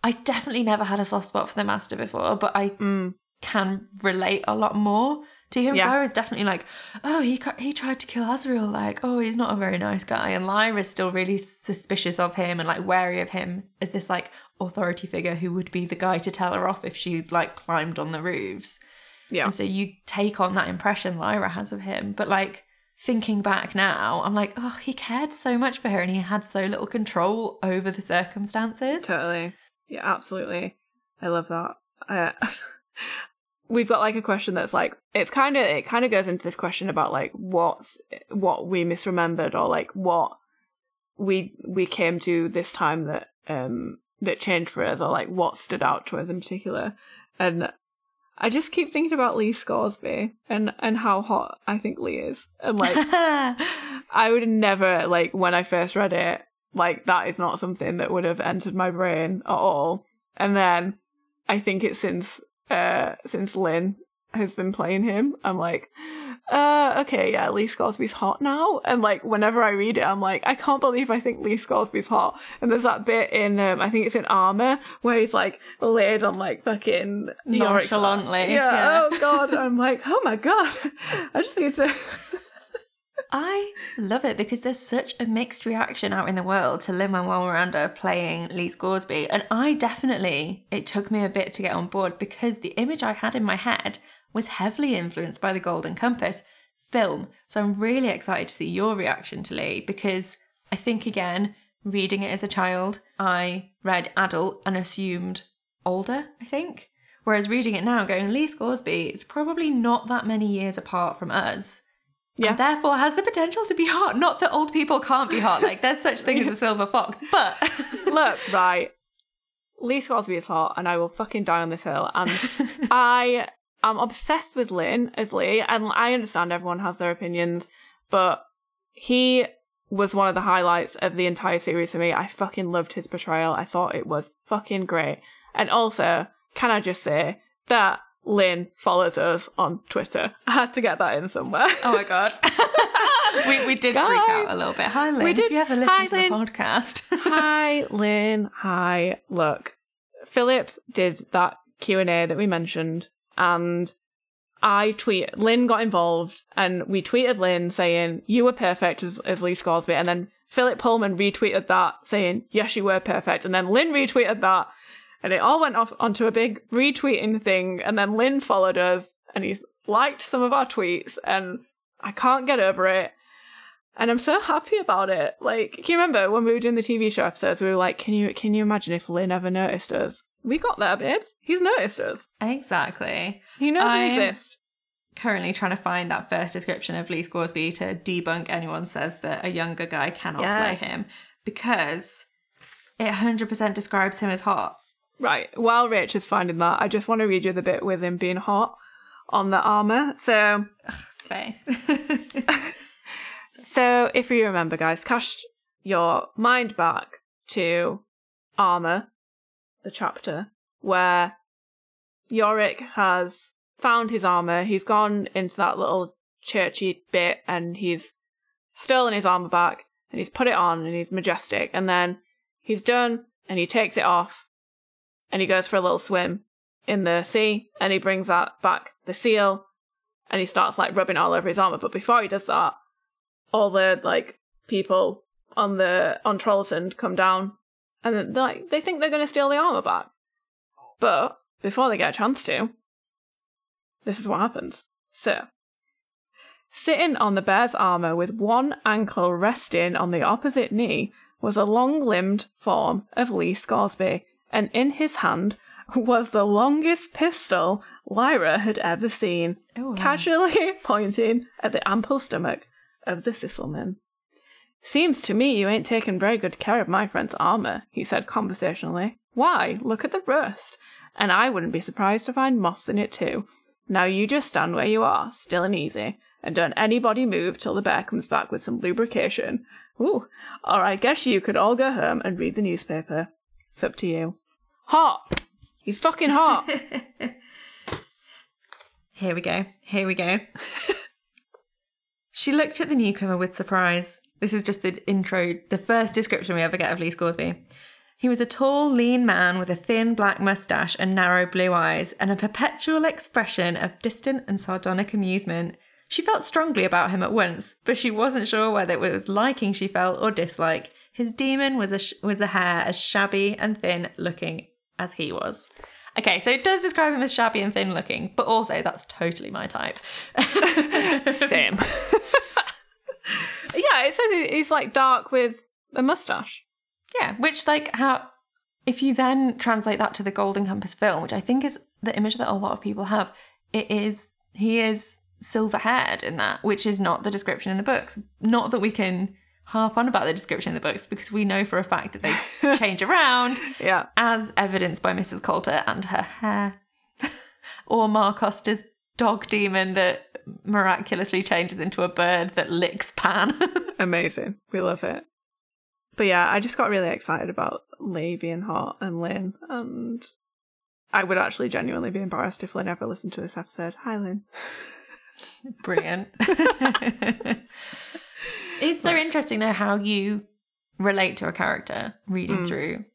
I definitely never had a soft spot for the master before, but I Mm. can relate a lot more to him. So Yeah. I was definitely like, oh, he he tried to kill Asriel. Like, oh, he's not a very nice guy. And Lyra's still really suspicious of him and like wary of him as this like authority figure who would be the guy to tell her off if she like climbed on the roofs. Yeah. And so you take on that impression Lyra has of him. But like thinking back now, I'm like, oh, he cared so much for her and he had so little control over the circumstances. Totally. Yeah, absolutely. I love that. Uh, we've got like a question that's like it's kind of it kind of goes into this question about like what's what we misremembered or like what we we came to this time that um that changed for us or like what stood out to us in particular and I just keep thinking about Lee Scoresby and and how hot I think Lee is and like I would never like when I first read it, like that is not something that would have entered my brain at all. And then I think it's since uh since Lin has been playing him, I'm like, uh, okay, yeah, Lee Scoresby's hot now. And like whenever I read it, I'm like, I can't believe I think Lee Scoresby's hot. And there's that bit in um, I think it's in Armor where he's like laid on like fucking Nonchalantly, Yeah. yeah. Oh god. I'm like, oh my god. I just need to. I love it because there's such a mixed reaction out in the world to Lin Manuel Miranda playing Lee Scoresby. And I definitely, it took me a bit to get on board because the image I had in my head was heavily influenced by the Golden Compass film. So I'm really excited to see your reaction to Lee because I think, again, reading it as a child, I read adult and assumed older, I think. Whereas reading it now, going, Lee Scoresby, it's probably not that many years apart from us Yeah. and therefore has the potential to be hot. Not that old people can't be hot. Like there's such thing as a silver fox, but Look, right. Lee Scoresby is hot, and I will fucking die on this hill. And I am obsessed with Lin as Lee, and I understand everyone has their opinions, but he was one of the highlights of the entire series for me. I fucking loved his portrayal. I thought it was fucking great. And also, can I just say that Lin follows us on Twitter? I had to get that in somewhere. oh my god, we we did freak out a little bit. Hi, Lin. we did- If you ever listen Hi, to Lin. the podcast, Hi, Lin. Hi. Look, Philip did that Q and A that we mentioned, and I tweet. Lin got involved, and we tweeted Lin saying you were perfect as, as Lee Scoresby, and then Philip Pullman retweeted that saying yes, you were perfect, and then Lin retweeted that, and it all went off onto a big retweeting thing, and then Lin followed us, and he's liked some of our tweets, and I can't get over it. And I'm so happy about it. Like, can you remember when we were doing the TV show episodes? We were like, "Can you can you imagine if Lin ever noticed us?" We got there, babes. He's noticed us. exactly. He knows I'm- we exist. Currently trying to find that first description of Lee Scoresby to debunk anyone says that a younger guy cannot Yes. play him because it 100% describes him as hot. Right. While Rich is finding that, I just want to read you the bit with him being hot on the armor. So, so if you remember, guys, cast your mind back to armor, the chapter where Iorek has found his armor. He's gone into that little churchy bit and he's stolen his armor back and he's put it on and he's majestic. And then he's done and he takes it off and he goes for a little swim in the sea and he brings that back the seal and he starts like rubbing all over his armor. But before he does that, all the like people on the on Trollesund come down and like they think they're gonna steal the armor back. But before they get a chance to, this is what happens. So sitting on the bear's armor with one ankle resting on the opposite knee was a long limbed form of Lee Scoresby, and in his hand was the longest pistol Lyra had ever seen, Oh, wow. casually pointing at the ample stomach of the Sysselman. Seems to me you ain't taken very good care of my friend's armour, he said conversationally. Why, look at the rust. And I wouldn't be surprised to find moths in it too. Now you just stand where you are, still and easy, and don't anybody move till the bear comes back with some lubrication. Ooh, or I guess you could all go home and read the newspaper. It's up to you. Hot! He's fucking hot! Here we go. Here we go. she looked at the newcomer with surprise. This is just the intro, the first description we ever get of Lee Scoresby. He was a tall, lean man with a thin black mustache and narrow blue eyes, and a perpetual expression of distant and sardonic amusement. She felt strongly about him at once, but she wasn't sure whether it was liking she felt or dislike. His demon was a sh- was a hare as shabby and thin looking as he was. Okay, so it does describe him as shabby and thin looking, but also that's totally my type. Same. Yeah, it says he's like dark with a mustache. Yeah, which like how if you then translate that to the Golden Compass film, which I think is the image that a lot of people have, it is he is silver haired in that, which is not the description in the books. Not that we can harp on about the description in the books because we know for a fact that they change around, Yeah. as evidenced by Mrs. Coulter and her hair, or Ma Costa's dog demon that miraculously changes into a bird that licks Pan. Amazing. We love it. But yeah, I just got really excited about Lee being hot and Lin, and I would actually genuinely be embarrassed if Lin ever listened to this episode. Hi, Lin. Brilliant. it's so interesting though how you relate to a character reading mm. through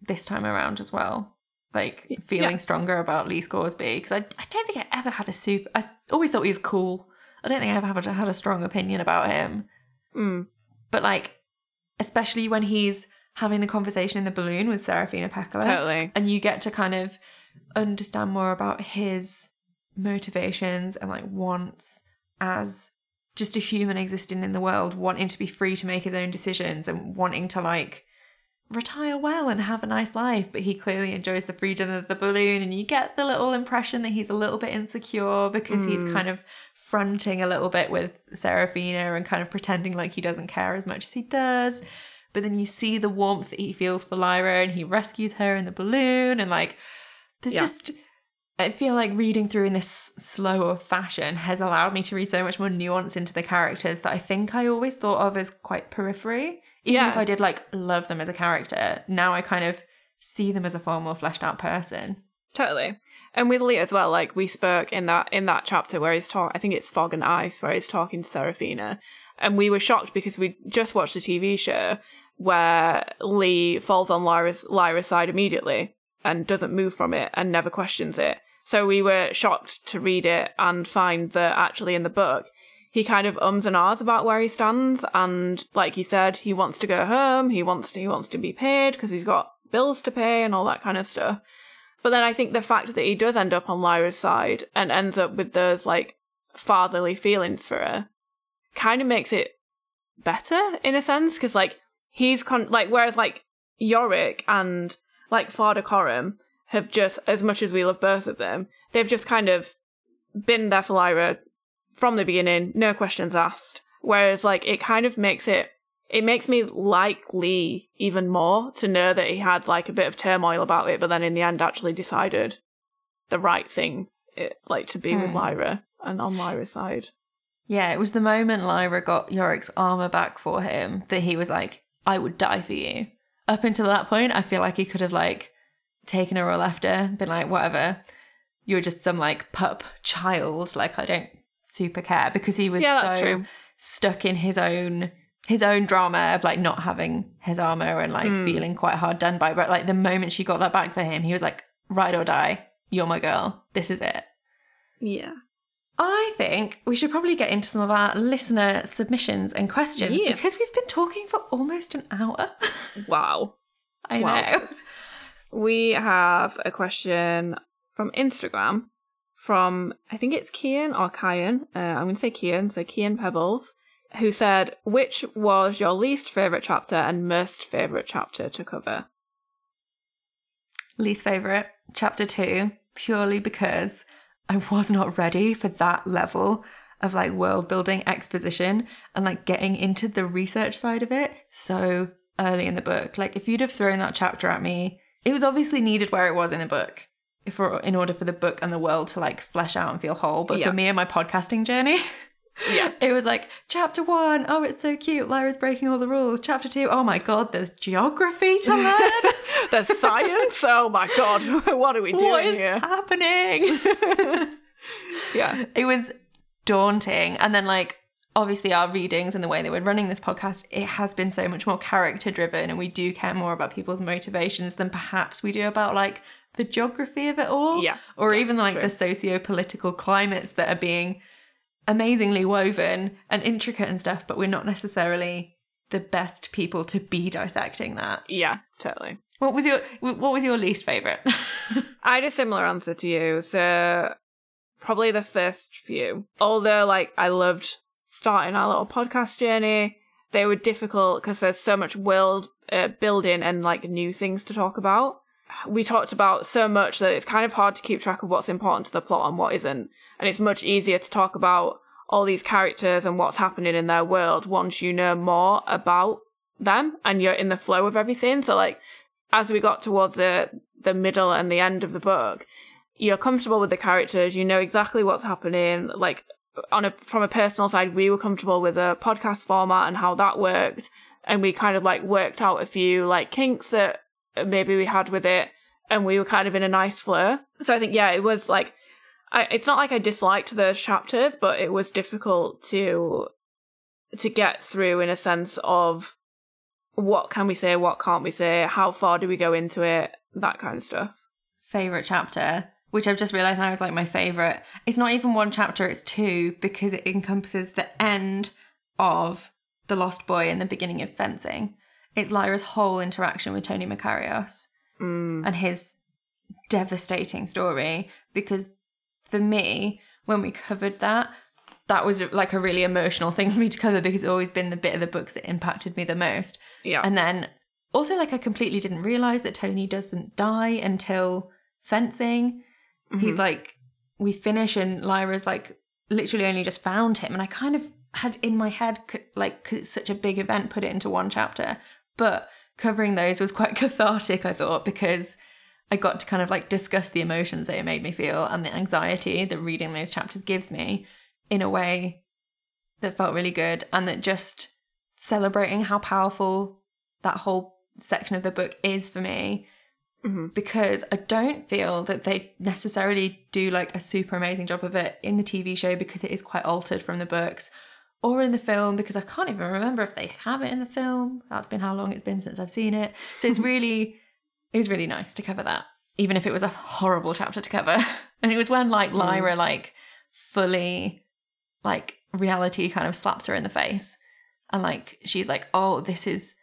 this time around as well. Like feeling yeah. stronger about Lee Scoresby because I, I don't think I ever had a super. I always thought he was cool. I don't think I ever had, had a strong opinion about him. Mm. But like, especially when he's having the conversation in the balloon with Serafina Pekkala, Totally. and you get to kind of understand more about his motivations and like wants as just a human existing in the world, wanting to be free to make his own decisions and wanting to like retire well and have a nice life. But he clearly enjoys the freedom of the balloon, and you get the little impression that he's a little bit insecure because he's hmm. kind of fronting a little bit with Serafina and kind of pretending like he doesn't care as much as he does. But then you see the warmth that he feels for Lyra and he rescues her in the balloon and like there's Yeah. just I feel like reading through in this slower fashion has allowed me to read so much more nuance into the characters that I think I always thought of as quite periphery. Even Yeah. if I did like love them as a character, now I kind of see them as a far more fleshed out person. Totally. And with Lee as well, like we spoke in that in that chapter where he's talking I think it's Fog and Ice, where he's talking to Serafina. And we were shocked because we just watched a TV show where Lee falls on Lyra's Lyra's side immediately and doesn't move from it and never questions it. So we were shocked to read it and find that actually in the book he kind of ums and ahs about where he stands and like you said, he wants to go home, he wants to, he wants to be paid because he's got bills to pay and all that kind of stuff. But then I think the fact that he does end up on Lyra's side and ends up with those like fatherly feelings for her kind of makes it better in a sense because like he's con- like whereas like Iorek and like Farder have just as much as we love both of them they've just kind of been there for Lyra from the beginning no questions asked whereas like it kind of makes it it makes me like Lee even more to know that he had like a bit of turmoil about it, but then in the end actually decided the right thing, it, like to be with Hmm. Lyra and on Lyra's side. Yeah, it was the moment Lyra got Iorek's armor back for him that he was like, I would die for you. Up until that point, I feel like he could have like taken her or left her, been like, whatever. You're just some like pup child. Like I don't super care because he was Yeah, so true. stuck in his own his own drama of like not having his armor and like Hmm. feeling quite hard done by. But like the moment she got that back for him, he was like, ride or die. You're my girl. This is it. Yeah. I think we should probably get into some of our listener submissions and questions Yes. because we've been talking for almost an hour. Wow. I Wow. know. We have a question from Instagram from I think it's Kian or Kian. Uh, I'm going to say Kian. So Kian Pebbles. who said, Which was your least favourite chapter and most favourite chapter to cover? Least favourite, chapter two, purely because I was not ready for that level of like world building exposition and like getting into the research side of it so early in the book. Like if you'd have thrown that chapter at me, it was obviously needed where it was in the book. For, in order for the book and the world to like flesh out and feel whole. But Yeah. for me and my podcasting journey, Yeah. it was like chapter one, oh, it's so cute. Lyra's breaking all the rules. Chapter two, oh my god, there's geography to learn. There's science? Oh my god, what are we doing what is here? happening? Yeah. it was daunting. And then, like, obviously, our readings and the way that we're running this podcast, it has been so much more character driven, and we do care more about people's motivations than perhaps we do about like the geography of it all. Yeah. Or even like true. the socio political climates that are being amazingly woven and intricate and stuff, but we're not necessarily the best people to be dissecting that. Yeah, totally. What was your what was your least favorite? I had a similar answer to you. So probably the first few. Although like I loved starting our little podcast journey, they were difficult because there's so much world uh, building and like new things to talk about. We talked about so much that it's kind of hard to keep track of what's important to the plot and what isn't. And it's much easier to talk about all these characters and what's happening in their world once you know more about them and you're in the flow of everything. So like as we got towards the the middle and the end of the book, you're comfortable with the characters. You know exactly what's happening. Like on a from a personal side, we were comfortable with the podcast format and how that worked, and we kind of like worked out a few like kinks that maybe we had with it, and we were kind of in a nice flow. So I think yeah, it was like. I, it's not like I disliked those chapters, but it was difficult to to get through in a sense of what can we say, what can't we say, how far do we go into it, that kind of stuff. favorite chapter, which I've just realized now is like my favorite. It's not even one chapter, it's two because it encompasses the end of The Lost Boy and the beginning of Fencing. It's Lyra's whole interaction with Tony Macarios mm. and his devastating story because for me, when we covered that, that was like a really emotional thing for me to cover because it's always been the bit of the books that impacted me the most. Yeah. And then also, like, I completely didn't realize that Tony doesn't die until fencing. He's mm-hmm. like, we finish, and Lyra's like, literally only just found him. And I kind of had in my head, like, like, 'cause it's such a big event, put it into one chapter. But covering those was quite cathartic, I thought, because I got to kind of like discuss the emotions that it made me feel and the anxiety that reading those chapters gives me in a way that felt really good and that just celebrating how powerful that whole section of the book is for me Mm-hmm. because I don't feel that they necessarily do like a super amazing job of it in the TV show because it is quite altered from the books or in the film because I can't even remember if they have it in the film. That's been how long it's been since I've seen it. So it's really it was really nice to cover that even if it was a horrible chapter to cover. And it was when like mm. Lyra like fully like reality kind of slaps her in the face and like she's like, "Oh, this is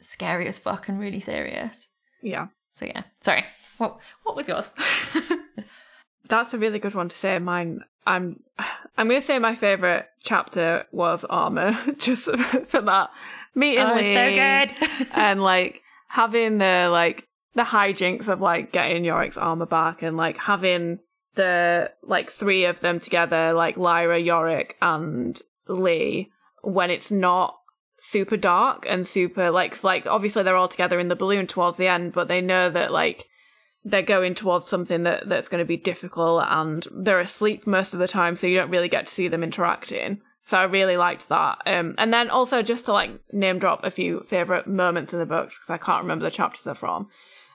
scary as fuck and really serious." Yeah. So yeah, sorry. What what was yours? That's a really good one to say. Mine, I'm, I'm going to say my favorite chapter was armor, just for that meeting Oh, Lee so good. and like having the like the hijinks of like getting Iorek's armor back and like having the like three of them together, like Lyra, Iorek, and Lee, when it's not super dark and super like like obviously they're all together in the balloon towards the end, but they know that like they're going towards something that that's going to be difficult and they're asleep most of the time so you don't really get to see them interacting. So i really liked that um and then also just to like name drop a few favorite moments in the books because i can't remember the chapters they're from.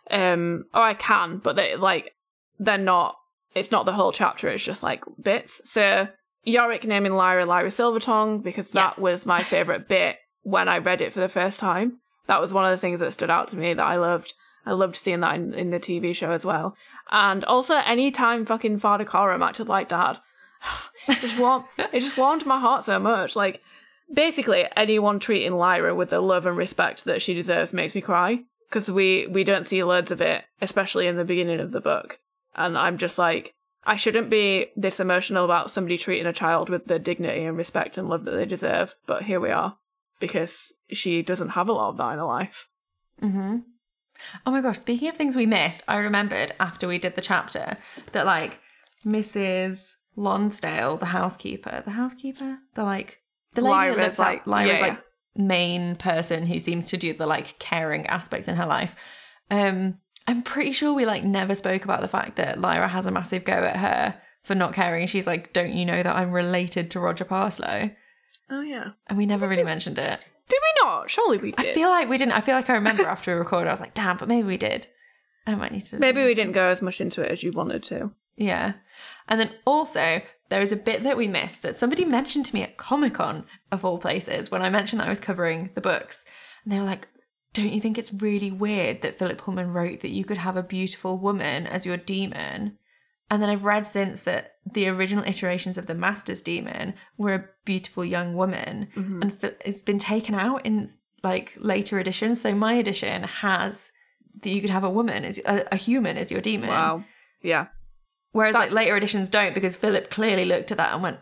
Um or i can but they like they're not it's not the whole chapter it's just like bits. So iorek naming lyra lyra silvertongue because that Yes. was my favorite bit when i read it for the first time that was one of the things that stood out to me that i loved I loved seeing that in, in the TV show as well. And also, anytime fucking Farder Coram acted like dad, it just warmed, it just warmed my heart so much. Like, basically, anyone treating Lyra with the love and respect that she deserves makes me cry because we we don't see loads of it, especially in the beginning of the book. And I'm just like, I shouldn't be this emotional about somebody treating a child with the dignity and respect and love that they deserve, but here we are because she doesn't have a lot of that in her life. Mm-hmm. Oh my gosh, speaking of things we missed, I remembered after we did the chapter that like Mrs. Lonsdale, the housekeeper, the housekeeper, the like the lady Lyra's, that looks like- Lyra's yeah, like main person who seems to do the like caring aspects in her life. Um, I'm pretty sure we like never spoke about the fact that Lyra has a massive go at her for not caring. She's like, "Don't you know that I'm related to Roger Parslow?" Oh yeah. And we never really mentioned it. Did we not? Surely we did. I feel like we didn't. I feel like I remember after we recorded, I was like, "Damn," but maybe we did. I might need to. Maybe we didn't go as much into it as you wanted to. Yeah. And then also, there is a bit that we missed that somebody mentioned to me at Comic Con, of all places, when I mentioned that I was covering the books. And they were like, Don't you think it's really weird that Philip Pullman wrote that you could have a beautiful woman as your demon? And then I've read since that the original iterations of the Master's demon were a beautiful young woman mm-hmm. and it's been taken out in like later editions. So my edition has that you could have a woman as a, a human as your demon. Wow. Yeah. Whereas like later editions don't because Philip clearly looked at that and went,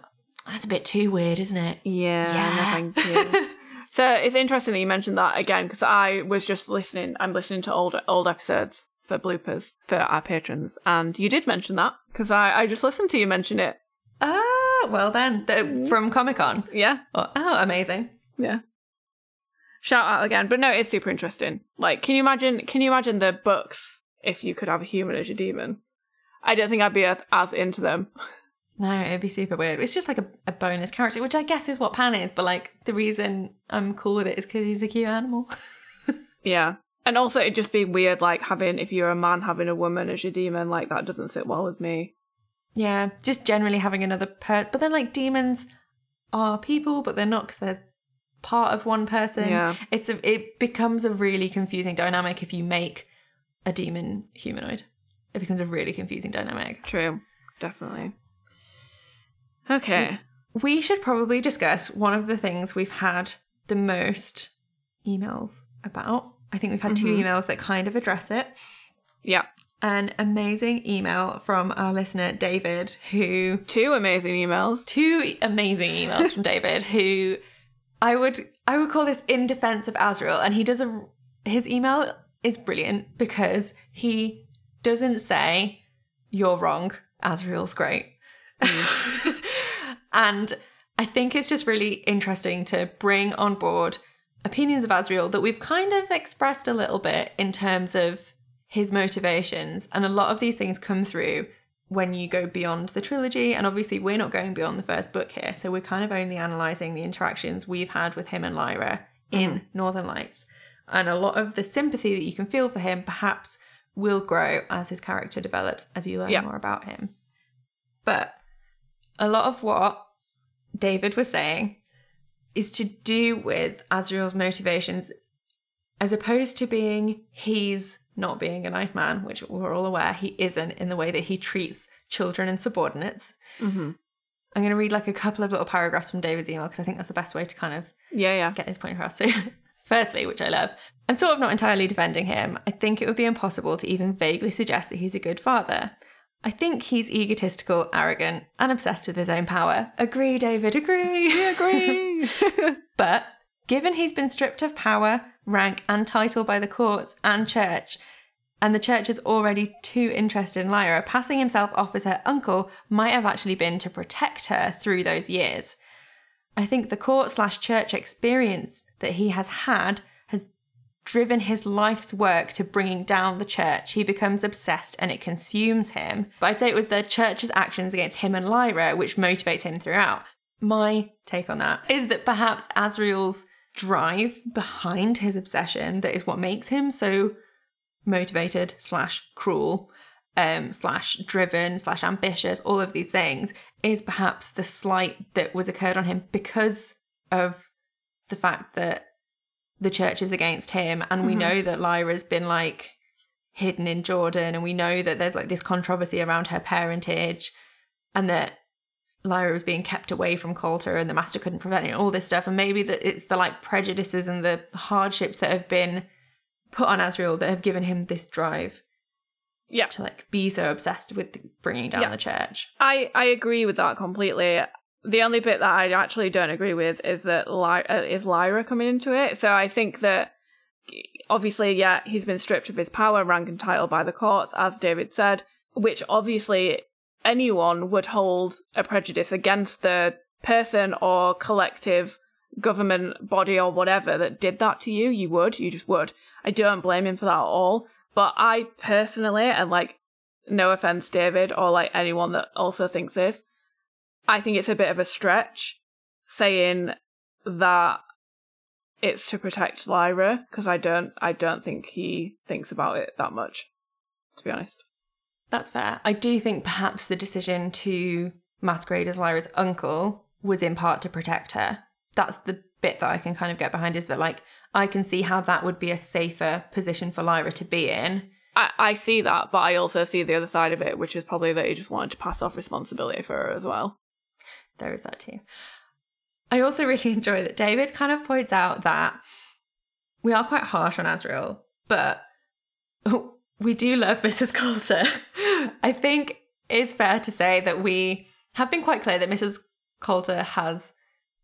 "That's a bit too weird, isn't it?" Yeah. no, Yeah. thank you. so it's interesting that you mentioned that again because I was just listening. I'm listening to old old episodes for bloopers for our patrons, and you did mention that because I I just listened to you mention it. Ah, well then, the, from Comic Con. Yeah. Oh, oh, amazing. Yeah. Shout out again, but no, it's super interesting. Like, can you imagine? Can you imagine the books if you could have a human as your demon? I don't think I'd be as, as into them. No, it'd be super weird. It's just like a, a bonus character, which I guess is what Pan is. But like the reason I'm cool with it is because he's a cute animal. Yeah. And also, it'd just be weird, like having if you're a man having a woman as your demon, like that doesn't sit well with me. yeah, just generally having another per. But then like demons are people, but they're not because they're part of one person. Yeah. it's a it becomes a really confusing dynamic if you make a demon humanoid. It becomes a really confusing dynamic. True, definitely. Okay. We should probably discuss one of the things we've had the most emails about. I think we've had two mm-hmm. emails that kind of address it. Yeah. An amazing email from our listener, David, who. Two amazing emails. Two amazing emails from David, who I would I would call this in defense of Asriel, and he does a his email is brilliant because he doesn't say you're wrong, Asriel's great, and I think it's just really interesting to bring on board opinions of Asriel that we've kind of expressed a little bit in terms of his motivations, and a lot of these things come through when you go beyond the trilogy. And obviously, we're not going beyond the first book here, so we're kind of only analysing the interactions we've had with him and Lyra in mm-hmm. Northern Lights. And a lot of the sympathy that you can feel for him perhaps will grow as his character develops, as you learn Yeah. more about him. But a lot of what David was saying is to do with Asriel's motivations as opposed to being he's not being a nice man, which we're all aware he isn't in the way that he treats children and subordinates. Mm-hmm. I'm going to read like a couple of little paragraphs from David's email because I think that's the best way to kind of Yeah, yeah. get his point across. So, firstly, which I love, I'm sort of not entirely defending him. I think it would be impossible to even vaguely suggest that he's a good father. I think he's egotistical, arrogant, and obsessed with his own power. Agree, David, agree. We Agree. But given he's been stripped of power, rank, and title by the courts and church, and the church is already too interested in Lyra, passing himself off as her uncle might have actually been to protect her through those years. I think the court slash church experience that he has had driven his life's work to bringing down the church. He becomes obsessed and it consumes him. But I'd say it was the church's actions against him and Lyra which motivates him throughout. My take on that is that perhaps Asriel's drive behind his obsession that is what makes him so motivated slash cruel um slash driven slash ambitious all of these things is perhaps the slight that was occurred on him because of the fact that the church is against him and we mm-hmm. know that lyra's been like hidden in jordan and we know that there's like this controversy around her parentage and that Lyra was being kept away from Coulter and the master couldn't prevent it, all this stuff. And maybe that it's the like prejudices and the hardships that have been put on Asriel that have given him this drive. Yeah. to like be so obsessed with bringing down Yeah. the church. I, I agree with that completely. The only bit that I actually don't agree with is that Ly- uh, is Lyra coming into it. So I think that obviously, yeah, he's been stripped of his power, rank, and title by the courts, as David said, which obviously anyone would hold a prejudice against the person or collective government body or whatever that did that to you. You would, you just would. I don't blame him for that at all. But I personally, and like, no offense, David, or like anyone that also thinks this, I think it's a bit of a stretch saying that it's to protect Lyra because I don't, I don't think he thinks about it that much, to be honest. That's fair. I do think perhaps the decision to masquerade as Lyra's uncle was in part to protect her. That's the bit that I can kind of get behind is that, like, I can see how that would be a safer position for Lyra to be in. I, I see that, but I also see the other side of it, which is probably that he just wanted to pass off responsibility for her as well. There is that too. I also really enjoy that David kind of points out that we are quite harsh on Asriel, but we do love Mrs. Coulter. I think it's fair to say that we have been quite clear that Mrs. Coulter has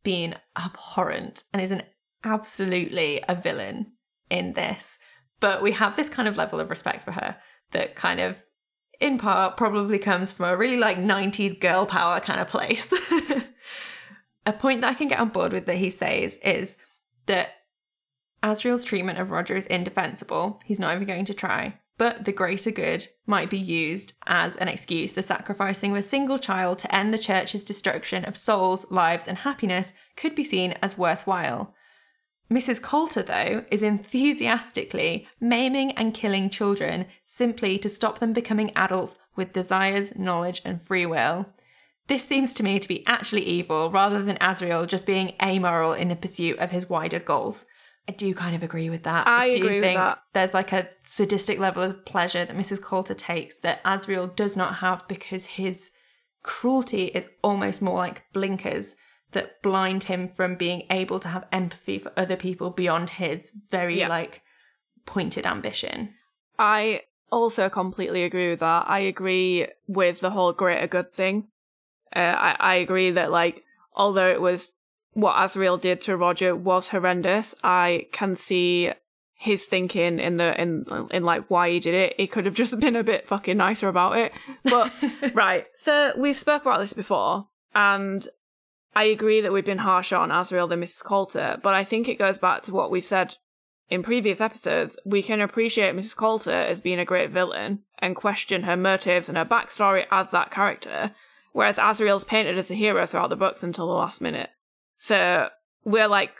been abhorrent and is an absolutely a villain in this. But we have this kind of level of respect for her that kind of in part probably comes from a really like 90s girl power kind of place. a point that I can get on board with that he says is that Asriel's treatment of Roger is indefensible. He's not even going to try. But the greater good might be used as an excuse. The sacrificing of a single child to end the church's destruction of souls, lives, and happiness could be seen as worthwhile. Mrs. Coulter, though, is enthusiastically maiming and killing children simply to stop them becoming adults with desires, knowledge, and free will. This seems to me to be actually evil rather than Asriel just being amoral in the pursuit of his wider goals. I do kind of agree with that. I do agree with think that. there's like a sadistic level of pleasure that Mrs. Coulter takes that Asriel does not have because his cruelty is almost more like blinkers that blind him from being able to have empathy for other people beyond his very Yeah. like pointed ambition. I also completely agree with that. I agree with the whole greater good thing. Uh, I, I agree that, like, although it was what Asriel did to Roger was horrendous, I can see his thinking in the in in like why he did it. He could have just been a bit fucking nicer about it. But right, so we've spoke about this before, and I agree that we've been harsher on Asriel than Mrs. Coulter, but I think it goes back to what we've said in previous episodes. We can appreciate Mrs. Coulter as being a great villain and question her motives and her backstory as that character, whereas Asriel's painted as a hero throughout the books until the last minute. So we're like,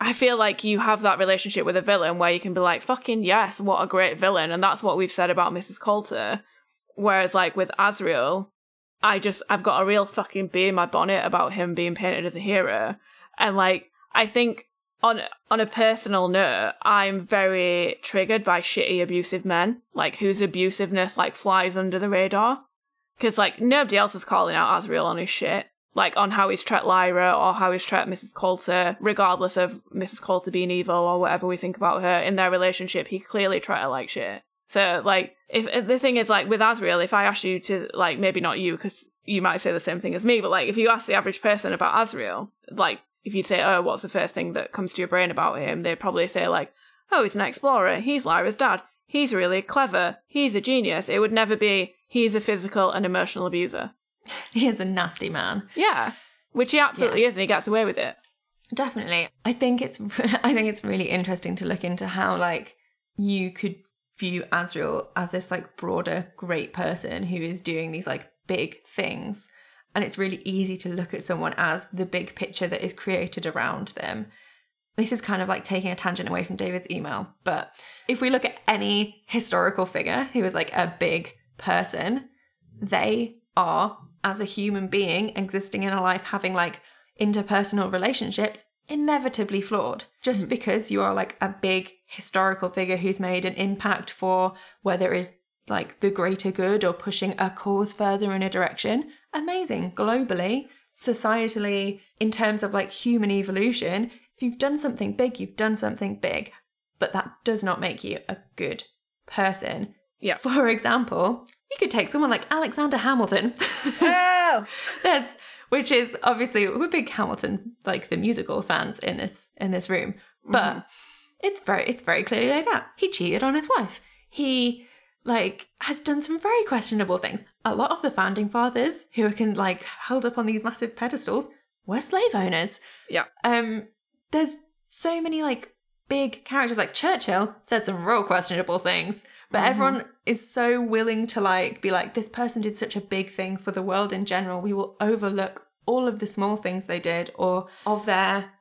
I feel like you have that relationship with a villain where you can be like, fucking yes, what a great villain. And that's what we've said about Mrs. Coulter. Whereas, like, with Asriel, I just, I've got a real fucking bee in my bonnet about him being painted as a hero. And, like, I think on on a personal note, I'm very triggered by shitty abusive men, like whose abusiveness like flies under the radar. Because like nobody else is calling out Asriel on his shit, like on how he's treated Lyra or how he's treated Mrs. Coulter, regardless of Mrs. Coulter being evil or whatever we think about her in their relationship. He clearly treated her like shit. So like, if, the thing is like with Asriel, if I ask you to like maybe not you because you might say the same thing as me, but like if you ask the average person about Asriel, like if you say, oh, what's the first thing that comes to your brain about him? They'd probably say like, oh, he's an explorer. He's Lyra's dad. He's really clever. He's a genius. It would never be he's a physical and emotional abuser. He is a nasty man. Yeah, which he absolutely is, and he gets away with it. Definitely. I think it's I think it's really interesting to look into how like you could view Asriel as this like broader great person who is doing these like big things. And it's really easy to look at someone as the big picture that is created around them. This is kind of like taking a tangent away from David's email, but if we look at any historical figure who is like a big person, they are, as a human being existing in a life, having like interpersonal relationships, inevitably flawed. Just mm. because you are like a big historical figure who's made an impact for whether it's like the greater good or pushing a cause further in a direction, amazing. Globally, societally, in terms of like human evolution, if you've done something big, you've done something big. But that does not make you a good person. Yeah. For example, you could take someone like Alexander Hamilton. Oh, There's which is obviously we're big Hamilton like the musical fans in this in this room. But it's very it's very clearly laid out. He cheated on his wife. He like has done some very questionable things. A lot of the founding fathers who can like held up on these massive pedestals were slave owners. yeah. Um there's so many like big characters like Churchill said some real questionable things, but mm-hmm. everyone is so willing to like be like this person did such a big thing for the world in general. We will overlook all of the small things they did or of their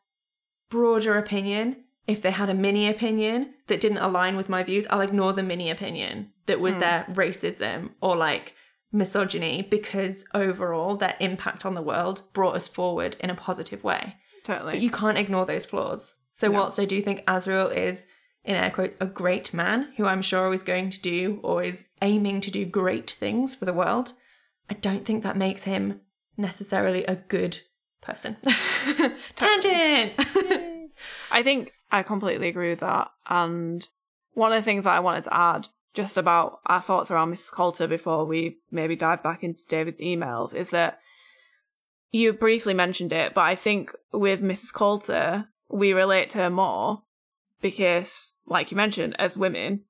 broader opinion. If they had a mini opinion that didn't align with my views, I'll ignore the mini opinion that was hmm. their racism or like misogyny because overall their impact on the world brought us forward in a positive way. Totally. But you can't ignore those flaws. So, whilst I do think Asriel is, in air quotes, a great man who I'm sure is going to do or is aiming to do great things for the world, I don't think that makes him necessarily a good person. Tangent! I think I completely agree with that. And one of the things that I wanted to add just about our thoughts around Mrs. Coulter before we maybe dive back into David's emails is that you briefly mentioned it, but I think with Mrs. Coulter, we relate to her more because, like you mentioned, as women,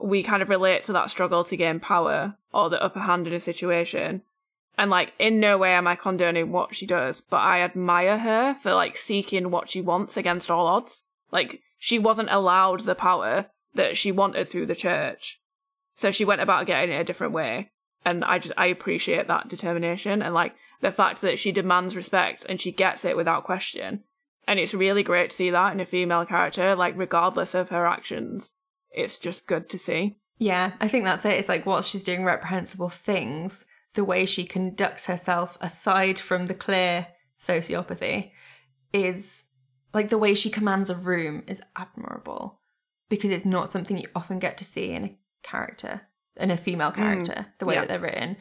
we kind of relate to that struggle to gain power or the upper hand in a situation. And like, in no way am I condoning what she does, but I admire her for like seeking what she wants against all odds. Like, she wasn't allowed the power that she wanted through the church. So she went about getting it a different way. And I just, I appreciate that determination and like the fact that she demands respect and she gets it without question. And it's really great to see that in a female character, like, regardless of her actions. It's just good to see. yeah, I think that's it. It's like, whilst she's doing reprehensible things, the way she conducts herself aside from the clear sociopathy is like the way she commands a room is admirable because it's not something you often get to see in a character, in a female mm, character, the way yeah. that they're written.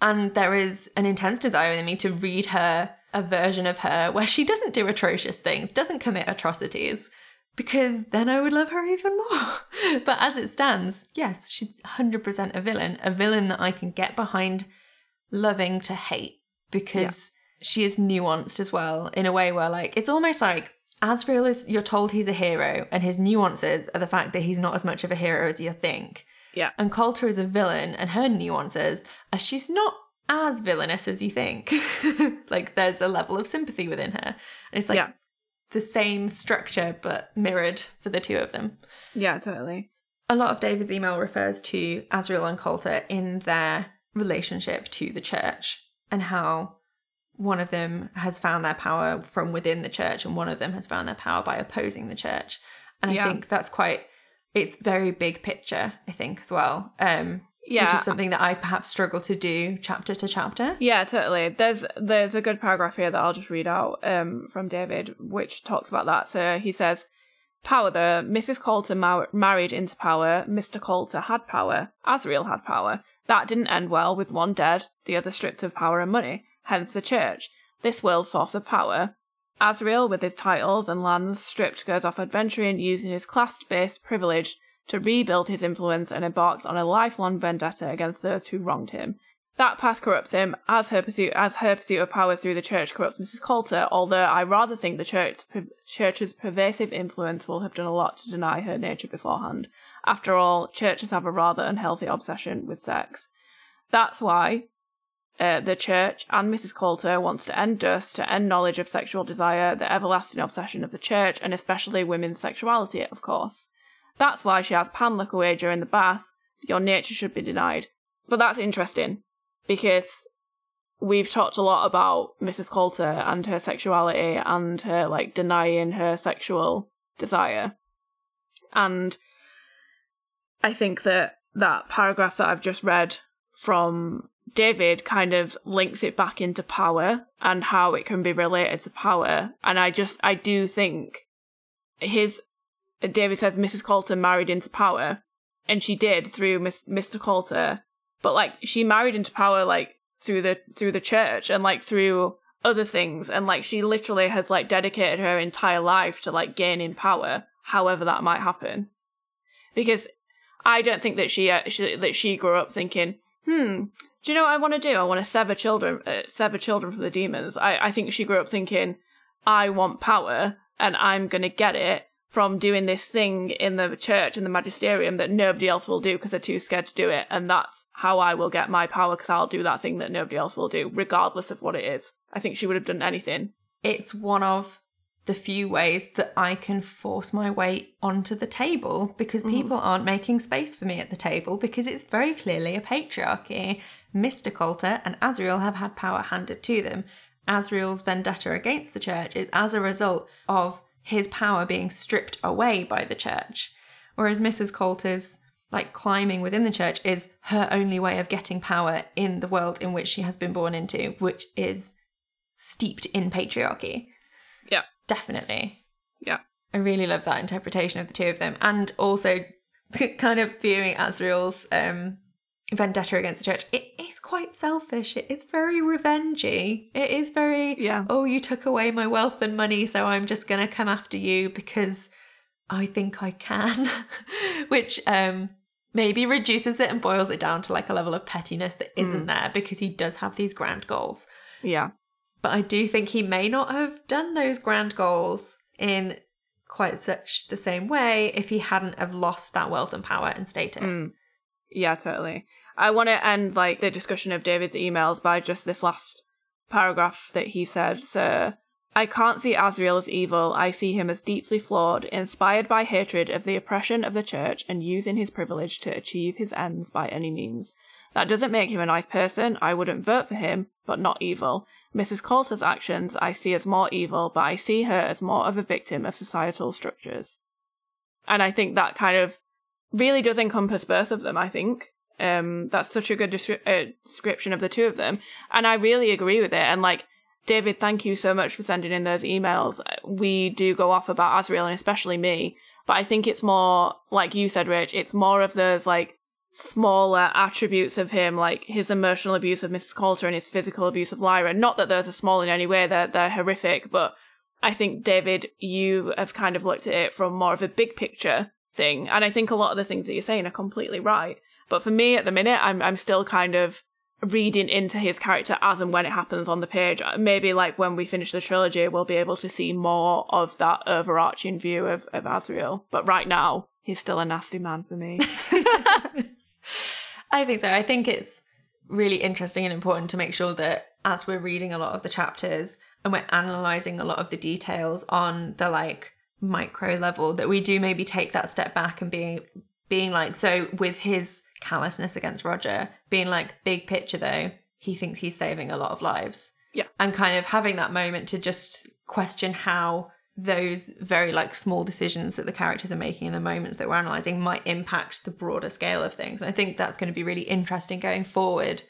And there is an intense desire in me to read her a version of her where she doesn't do atrocious things, doesn't commit atrocities, because then I would love her even more. but as it stands, yes, she's 100% a villain, a villain that I can get behind loving to hate because she is nuanced as well in a way where, like, it's almost like Asriel is, you're told he's a hero, and his nuances are the fact that he's not as much of a hero as you think. Yeah. And Coulter is a villain, and her nuances are she's not as villainous as you think. like there's a level of sympathy within her. And it's like Yeah. the same structure but mirrored for the two of them. Yeah, totally. A lot of David's email refers to Asriel and Coulter in their relationship to the church and how one of them has found their power from within the church and one of them has found their power by opposing the church. And Yeah. I think that's quite it's very big picture, I think, as well. Um which is something that I perhaps struggle to do chapter to chapter. Yeah, totally. There's there's a good paragraph here that I'll just read out um, from David, which talks about that. So he says, "Power. The Mrs. Coulter mar- married into power. Mr. Coulter had power. Asriel had power. That didn't end well. With one dead, the other stripped of power and money. Hence the church. This world's source of power. Asriel, with his titles and lands stripped, goes off adventuring, using his class-based privilege." To rebuild his influence and embarks on a lifelong vendetta against those who wronged him. That path corrupts him, as her pursuit as her pursuit of power through the church corrupts Mrs. Coulter. Although I rather think the church, church's pervasive influence will have done a lot to deny her nature beforehand. After all, churches have a rather unhealthy obsession with sex. That's why uh, the church and Mrs. Coulter wants to end dust, to end knowledge of sexual desire, the everlasting obsession of the church, and especially women's sexuality, of course. That's why she has Pan away during the bath. Your nature should be denied. But that's interesting because we've talked a lot about Mrs. Coulter and her sexuality and her like denying her sexual desire. And I think that that paragraph that I've just read from David kind of links it back into power and how it can be related to power. And I just, I do think his, David says Mrs. Coulter married into power, and she did through Miss, Mr. Coulter, but like she married into power like through the through the church and like through other things, and like she literally has like dedicated her entire life to like gaining power, however that might happen. Because I don't think that she, uh, she that she grew up thinking, hmm, do you know what I want to do? I want to sever children, uh, sever children from the demons. I, I think she grew up thinking, I want power and I'm to get it from doing this thing in the church and the magisterium that nobody else will do because they're too scared to do it. And that's how I will get my power because I'll do that thing that nobody else will do, regardless of what it is. I think she would have done anything. It's one of the few ways that I can force my way onto the table because mm. people aren't making space for me at the table because it's very clearly a patriarchy. Mr. Coulter and Asriel have had power handed to them. Asriel's vendetta against the church is as a result of his power being stripped away by the church. Whereas Mrs. Coulter's like climbing within the church is her only way of getting power in the world in which she has been born into, which is steeped in patriarchy. Yeah. Definitely. Yeah. I really love that interpretation of the two of them, and also kind of viewing Asriel's um, vendetta against the church. It is quite selfish. It is very revengey. It is very, Yeah. oh, you took away my wealth and money, so I'm just going to come after you because I think I can, which um, maybe reduces it and boils it down to like a level of pettiness that isn't there because he does have these grand goals. Yeah. But I do think he may not have done those grand goals in quite such the same way if he hadn't have lost that wealth and power and status. Yeah, totally. I want to end like the discussion of David's emails by just this last paragraph that he said. So, I can't see Asriel as evil. I see him as deeply flawed, inspired by hatred of the oppression of the church and using his privilege to achieve his ends by any means. That doesn't make him a nice person. I wouldn't vote for him, but not evil. Mrs. Coulter's actions I see as more evil, but I see her as more of a victim of societal structures. And I think that kind of really does encompass both of them, I think. Um, that's such a good descri- uh, description of the two of them. And I really agree with it. And like, David, thank you so much for sending in those emails. We do go off about Asriel and especially me, but I think it's more, like you said, Rich, it's more of those like smaller attributes of him, like his emotional abuse of Mrs. Coulter and his physical abuse of Lyra. Not that those are small in any way, they're, they're horrific, but I think, David, you have kind of looked at it from more of a big picture thing. And I think a lot of the things that you're saying are completely right. But for me at the minute, I'm I'm still kind of reading into his character as and when it happens on the page. Uh, maybe like when we finish the trilogy, we'll be able to see more of that overarching view of, of Asriel. But right now, he's still a nasty man for me. I think so. I think it's really interesting and important to make sure that as we're reading a lot of the chapters and we're analyzing a lot of the details on the like micro level that we do maybe take that step back and being being like so with his callousness against Roger being like big picture though he thinks he's saving a lot of lives Yeah. and kind of having that moment to just question how those very like small decisions that the characters are making in the moments that we're analyzing might impact the broader scale of things. And I think that's going to be really interesting going forward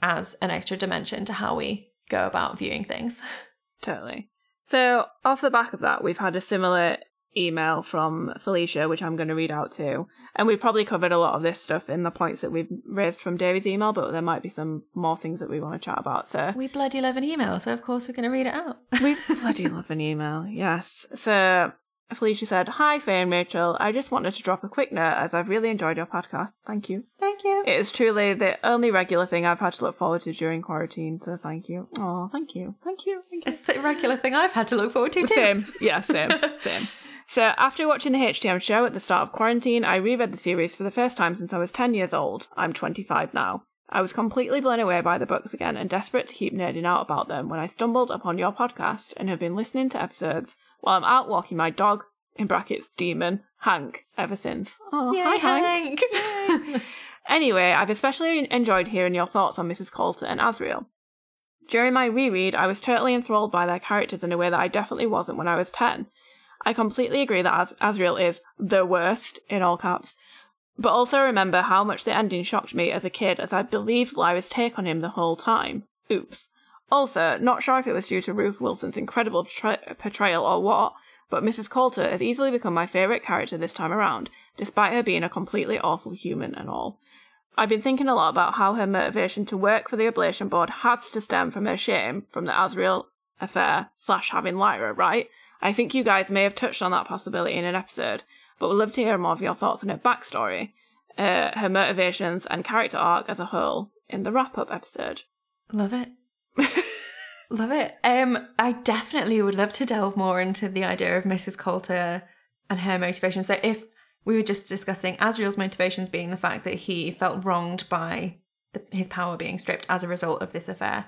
as an extra dimension to how we go about viewing things. Totally. So, off the back of that, we've had a similar email from Felicia, which I'm going to read out too. And we've probably covered a lot of this stuff in the points that we've raised from David's email, but there might be some more things that we want to chat about. So, We bloody love an email, so of course we're going to read it out. we bloody love an email. Yes. So, Felicia said, Hi, Faye and Rachel. I just wanted to drop a quick note as I've really enjoyed your podcast. Thank you. Thank you. It is truly the only regular thing I've had to look forward to during quarantine, so thank you. Oh, thank you. Thank you. Thank you. It's the regular thing I've had to look forward to too. Same. Yeah, same. Same. So, after watching the HDM show at the start of quarantine, I reread the series for the first time since I was 10 years old. I'm 25 now. I was completely blown away by the books again and desperate to keep nerding out about them when I stumbled upon your podcast and have been listening to episodes while I'm out walking my dog, in brackets, demon, Hank, ever since. Oh, Yay, hi, Hank. Hank. Anyway, I've especially enjoyed hearing your thoughts on Mrs. Coulter and Asriel. During my reread, I was totally enthralled by their characters in a way that I definitely wasn't when I was 10. I completely agree that As- Asriel is the worst, in all caps, but also remember how much the ending shocked me as a kid as I believed Lyra's take on him the whole time. Oops. Also, not sure if it was due to Ruth Wilson's incredible portray- portrayal or what, but Mrs. Coulter has easily become my favourite character this time around, despite her being a completely awful human and all. I've been thinking a lot about how her motivation to work for the Oblation Board has to stem from her shame from the Asriel affair slash having Lyra, right? I think you guys may have touched on that possibility in an episode, but would love to hear more of your thoughts on her backstory. uh, her motivations and character arc as a whole in the wrap up episode. Love it. love it. Um, I definitely would love to delve more into the idea of Mrs. Coulter and her motivation. So if we were just discussing Asriel's motivations being the fact that he felt wronged by the, his power being stripped as a result of this affair.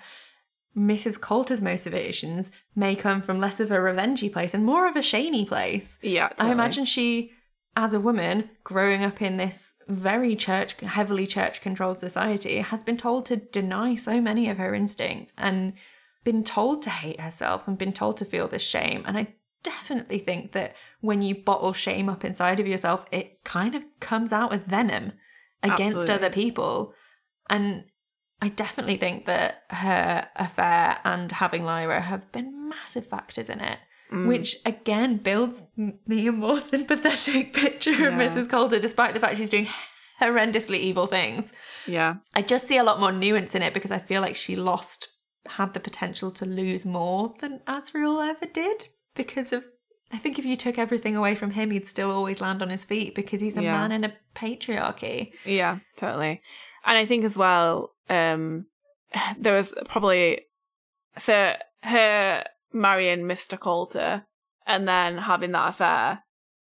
Mrs. Coulter's motivations may come from less of a revengey place and more of a shamey place. Yeah, I imagine she, as a woman growing up in this very church, heavily church controlled society, has been told to deny so many of her instincts and been told to hate herself and been told to feel this shame. And I definitely think that when you bottle shame up inside of yourself, it kind of comes out as venom against Absolutely. other people. And I definitely think that her affair and having Lyra have been massive factors in it, Mm. which again builds me a more sympathetic picture of Mrs. Coulter, despite the fact she's doing horrendously evil things. Yeah, I just see a lot more nuance in it because I feel like she lost, had the potential to lose more than Asriel ever did because of. I think if you took everything away from him, he'd still always land on his feet because he's a Yeah. man in a patriarchy. yeah, totally. And I think as well, um, there was probably so her marrying Mr. Coulter and then having that affair.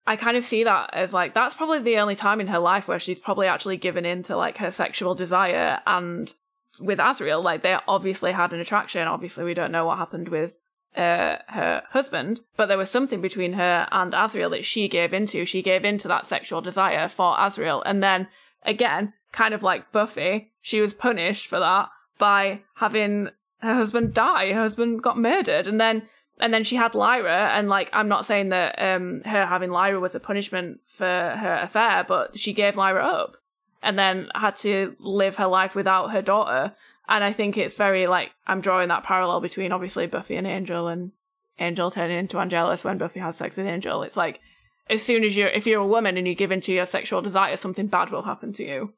I kind of see that as like that's probably the only time in her life where she's probably actually given in to like her sexual desire and with Asriel, like they obviously had an attraction. Obviously, we don't know what happened with uh, her husband, but there was something between her and Asriel that she gave into. She gave into that sexual desire for Asriel, and then again, kind of like Buffy, she was punished for that by having her husband die. Her husband got murdered, and then and then she had Lyra, and like I'm not saying that um her having Lyra was a punishment for her affair, but she gave Lyra up, and then had to live her life without her daughter. And I think it's very like I'm drawing that parallel between obviously Buffy and Angel, and Angel turning into Angelus when Buffy has sex with Angel. It's like as soon as you're if you're a woman and you give into your sexual desire, something bad will happen to you.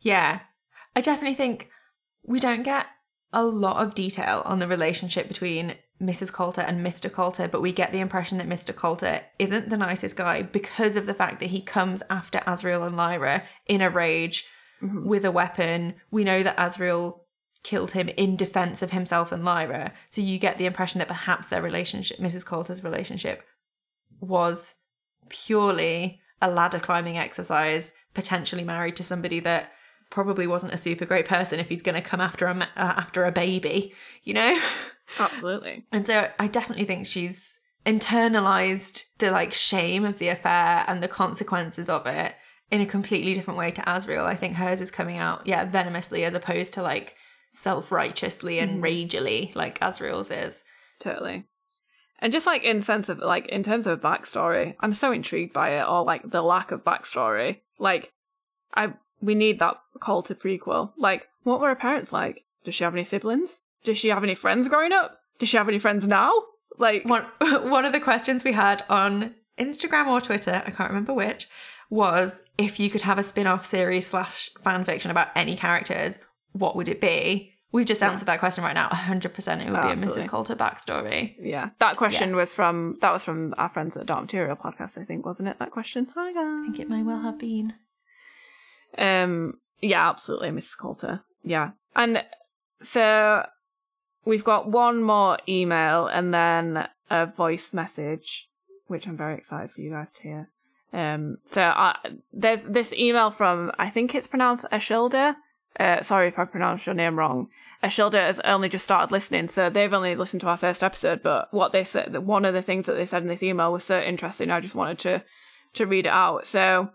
Yeah. I definitely think we don't get a lot of detail on the relationship between Mrs. Coulter and Mr. Coulter, but we get the impression that Mr. Coulter isn't the nicest guy because of the fact that he comes after Asriel and Lyra in a rage mm-hmm. with a weapon. We know that Asriel killed him in defense of himself and Lyra. So you get the impression that perhaps their relationship, Mrs. Coulter's relationship, was purely a ladder climbing exercise, potentially married to somebody that probably wasn't a super great person if he's going to come after a uh, after a baby, you know. Absolutely. And so I definitely think she's internalized the like shame of the affair and the consequences of it in a completely different way to Asriel. I think hers is coming out, yeah, venomously as opposed to like self-righteously and ragely like Asriel's is. Totally. And just like in sense of like in terms of backstory, I'm so intrigued by it or like the lack of backstory. Like I we need that Coulter prequel. Like, what were her parents like? Does she have any siblings? Does she have any friends growing up? Does she have any friends now? Like One one of the questions we had on Instagram or Twitter, I can't remember which, was if you could have a spin-off series slash fan fiction about any characters, what would it be? We've just answered that question right now. 100% it would Oh, be a absolutely. Mrs. Coulter backstory. yeah. That question Yes. was from that was from our friends at Dark Material podcast, I think, wasn't it? That question. Hi guys. I think it may well have been. Um, yeah, absolutely, Mrs. Coulter. Yeah, and so we've got one more email and then a voice message, which I'm very excited for you guys to hear. Um, so I, there's this email from I think it's pronounced Ashilda. Uh, sorry if I pronounced your name wrong. Ashilda has only just started listening, so they've only listened to our first episode. But what they said, one of the things that they said in this email was so interesting. I just wanted to to read it out. So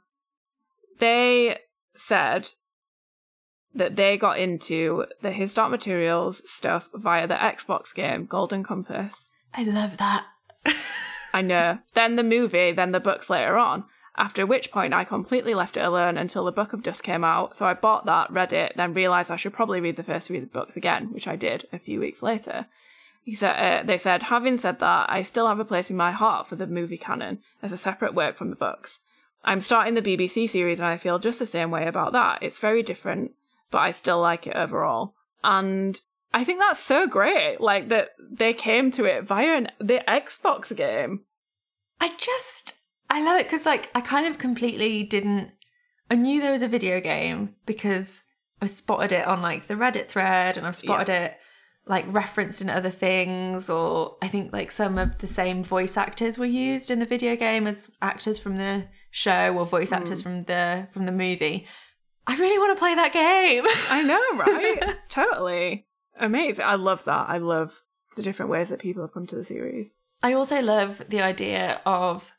they said that they got into the His Dark Materials stuff via the Xbox game Golden Compass. I love that. I know. then the movie, then the books later on. After which point, I completely left it alone until the Book of Dust came out. So I bought that, read it, then realized I should probably read the first three books again, which I did a few weeks later. He said, uh, they said, having said that, I still have a place in my heart for the movie canon as a separate work from the books. I'm starting the BBC series and I feel just the same way about that. It's very different, but I still like it overall. And I think that's so great, like that they came to it via an, the Xbox game. I just, I love it because, like, I kind of completely didn't I knew there was a video game because I've spotted it on like the Reddit thread and I've spotted it like referenced in other things or I think like some of the same voice actors were used in the video game as actors from the show or voice actors mm. from the from the movie. I really want to play that game. I know, right? totally. Amazing. I love that. I love the different ways that people have come to the series. I also love the idea of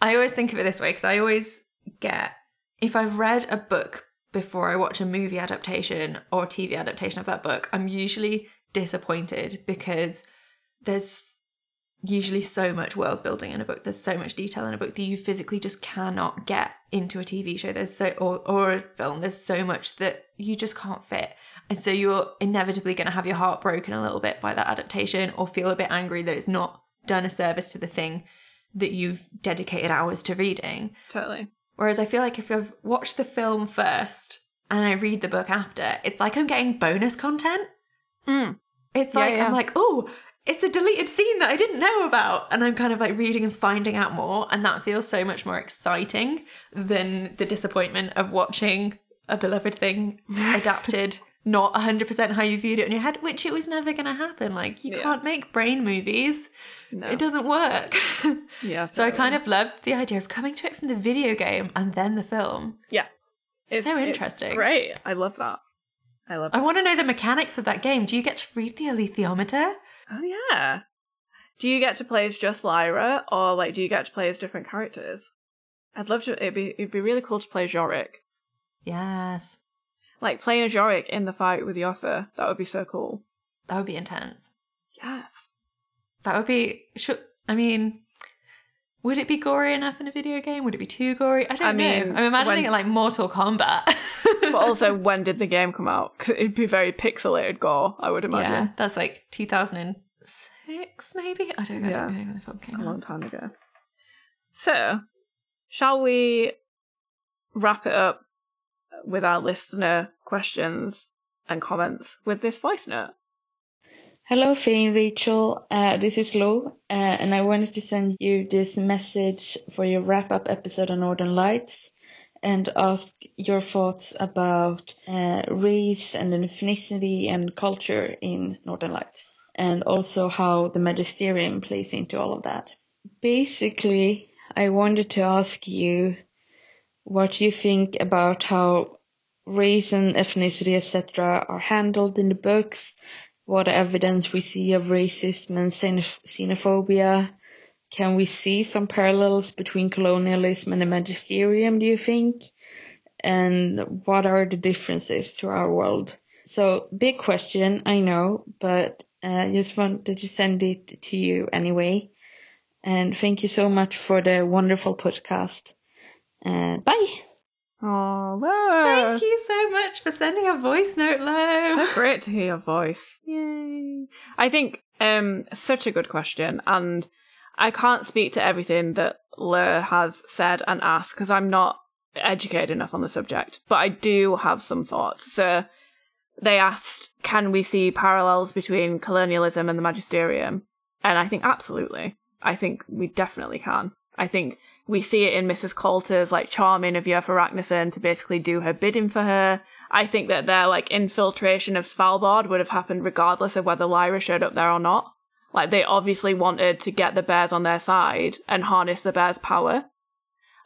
I always think of it this way because I always get if I've read a book before I watch a movie adaptation or TV adaptation of that book, I'm usually disappointed because there's usually so much world building in a book. There's so much detail in a book that you physically just cannot get into a TV show. There's so or or a film. There's so much that you just can't fit. And so you're inevitably going to have your heart broken a little bit by that adaptation or feel a bit angry that it's not done a service to the thing that you've dedicated hours to reading. Totally. Whereas I feel like if I've watched the film first and I read the book after, it's like I'm getting bonus content. Mm. It's Yeah, like yeah. I'm like, oh, it's a deleted scene that I didn't know about, and I'm kind of like reading and finding out more, and that feels so much more exciting than the disappointment of watching a beloved thing adapted. Not 100% how you viewed it in your head, which it was never going to happen. Like, you Yeah. can't make brain movies. No. It doesn't work. Yeah. so I kind of love the idea of coming to it from the video game and then the film. Yeah. It's, So interesting. great. I love that. I love that. I want to know the mechanics of that game. Do you get to read the alethiometer? Oh yeah. Do you get to play as just Lyra, or like do you get to play as different characters? I'd love to. It'd be it'd be really cool to play Iorek. Yes. Like playing a Iorek in the fight with Iofur. That would be so cool. That would be intense. Yes. That would be. Should, I mean, would it be gory enough in a video game? Would it be too gory? I don't I mean, know. I'm imagining when- it like Mortal Kombat. But also, when did the game come out? 'Cause it'd be very pixelated gore. I would imagine. yeah, that's like 2006, maybe. I don't, I Yeah. don't know when this one came a out. long time ago. So, shall we wrap it up with our listener questions and comments with this voice note? Hello, Faye and Rachel. Uh, this is Lo, uh, and I wanted to send you this message for your wrap up episode on Northern Lights and ask your thoughts about uh, race and ethnicity and culture in Northern Lights, and also how the magisterium plays into all of that. Basically, I wanted to ask you what you think about how race and ethnicity, etc., are handled in the books what evidence we see of racism and xenophobia. Can we see some parallels between colonialism and the magisterium, do you think? And what are the differences to our world? So, big question, I know, but uh, just wanted to send it to you anyway. And thank you so much for the wonderful podcast. Uh, bye. Oh, Thank you so much for sending a voice note, Lo. so great to hear your voice. Yay. I think um such a good question and I can't speak to everything that Le has said and asked because I'm not educated enough on the subject, but I do have some thoughts. So they asked, can we see parallels between colonialism and the magisterium? And I think absolutely. I think we definitely can. I think we see it in Mrs. Coulter's like charming of Iofur Raknison to basically do her bidding for her. I think that their like infiltration of Svalbard would have happened regardless of whether Lyra showed up there or not. Like they obviously wanted to get the bears on their side and harness the bears' power.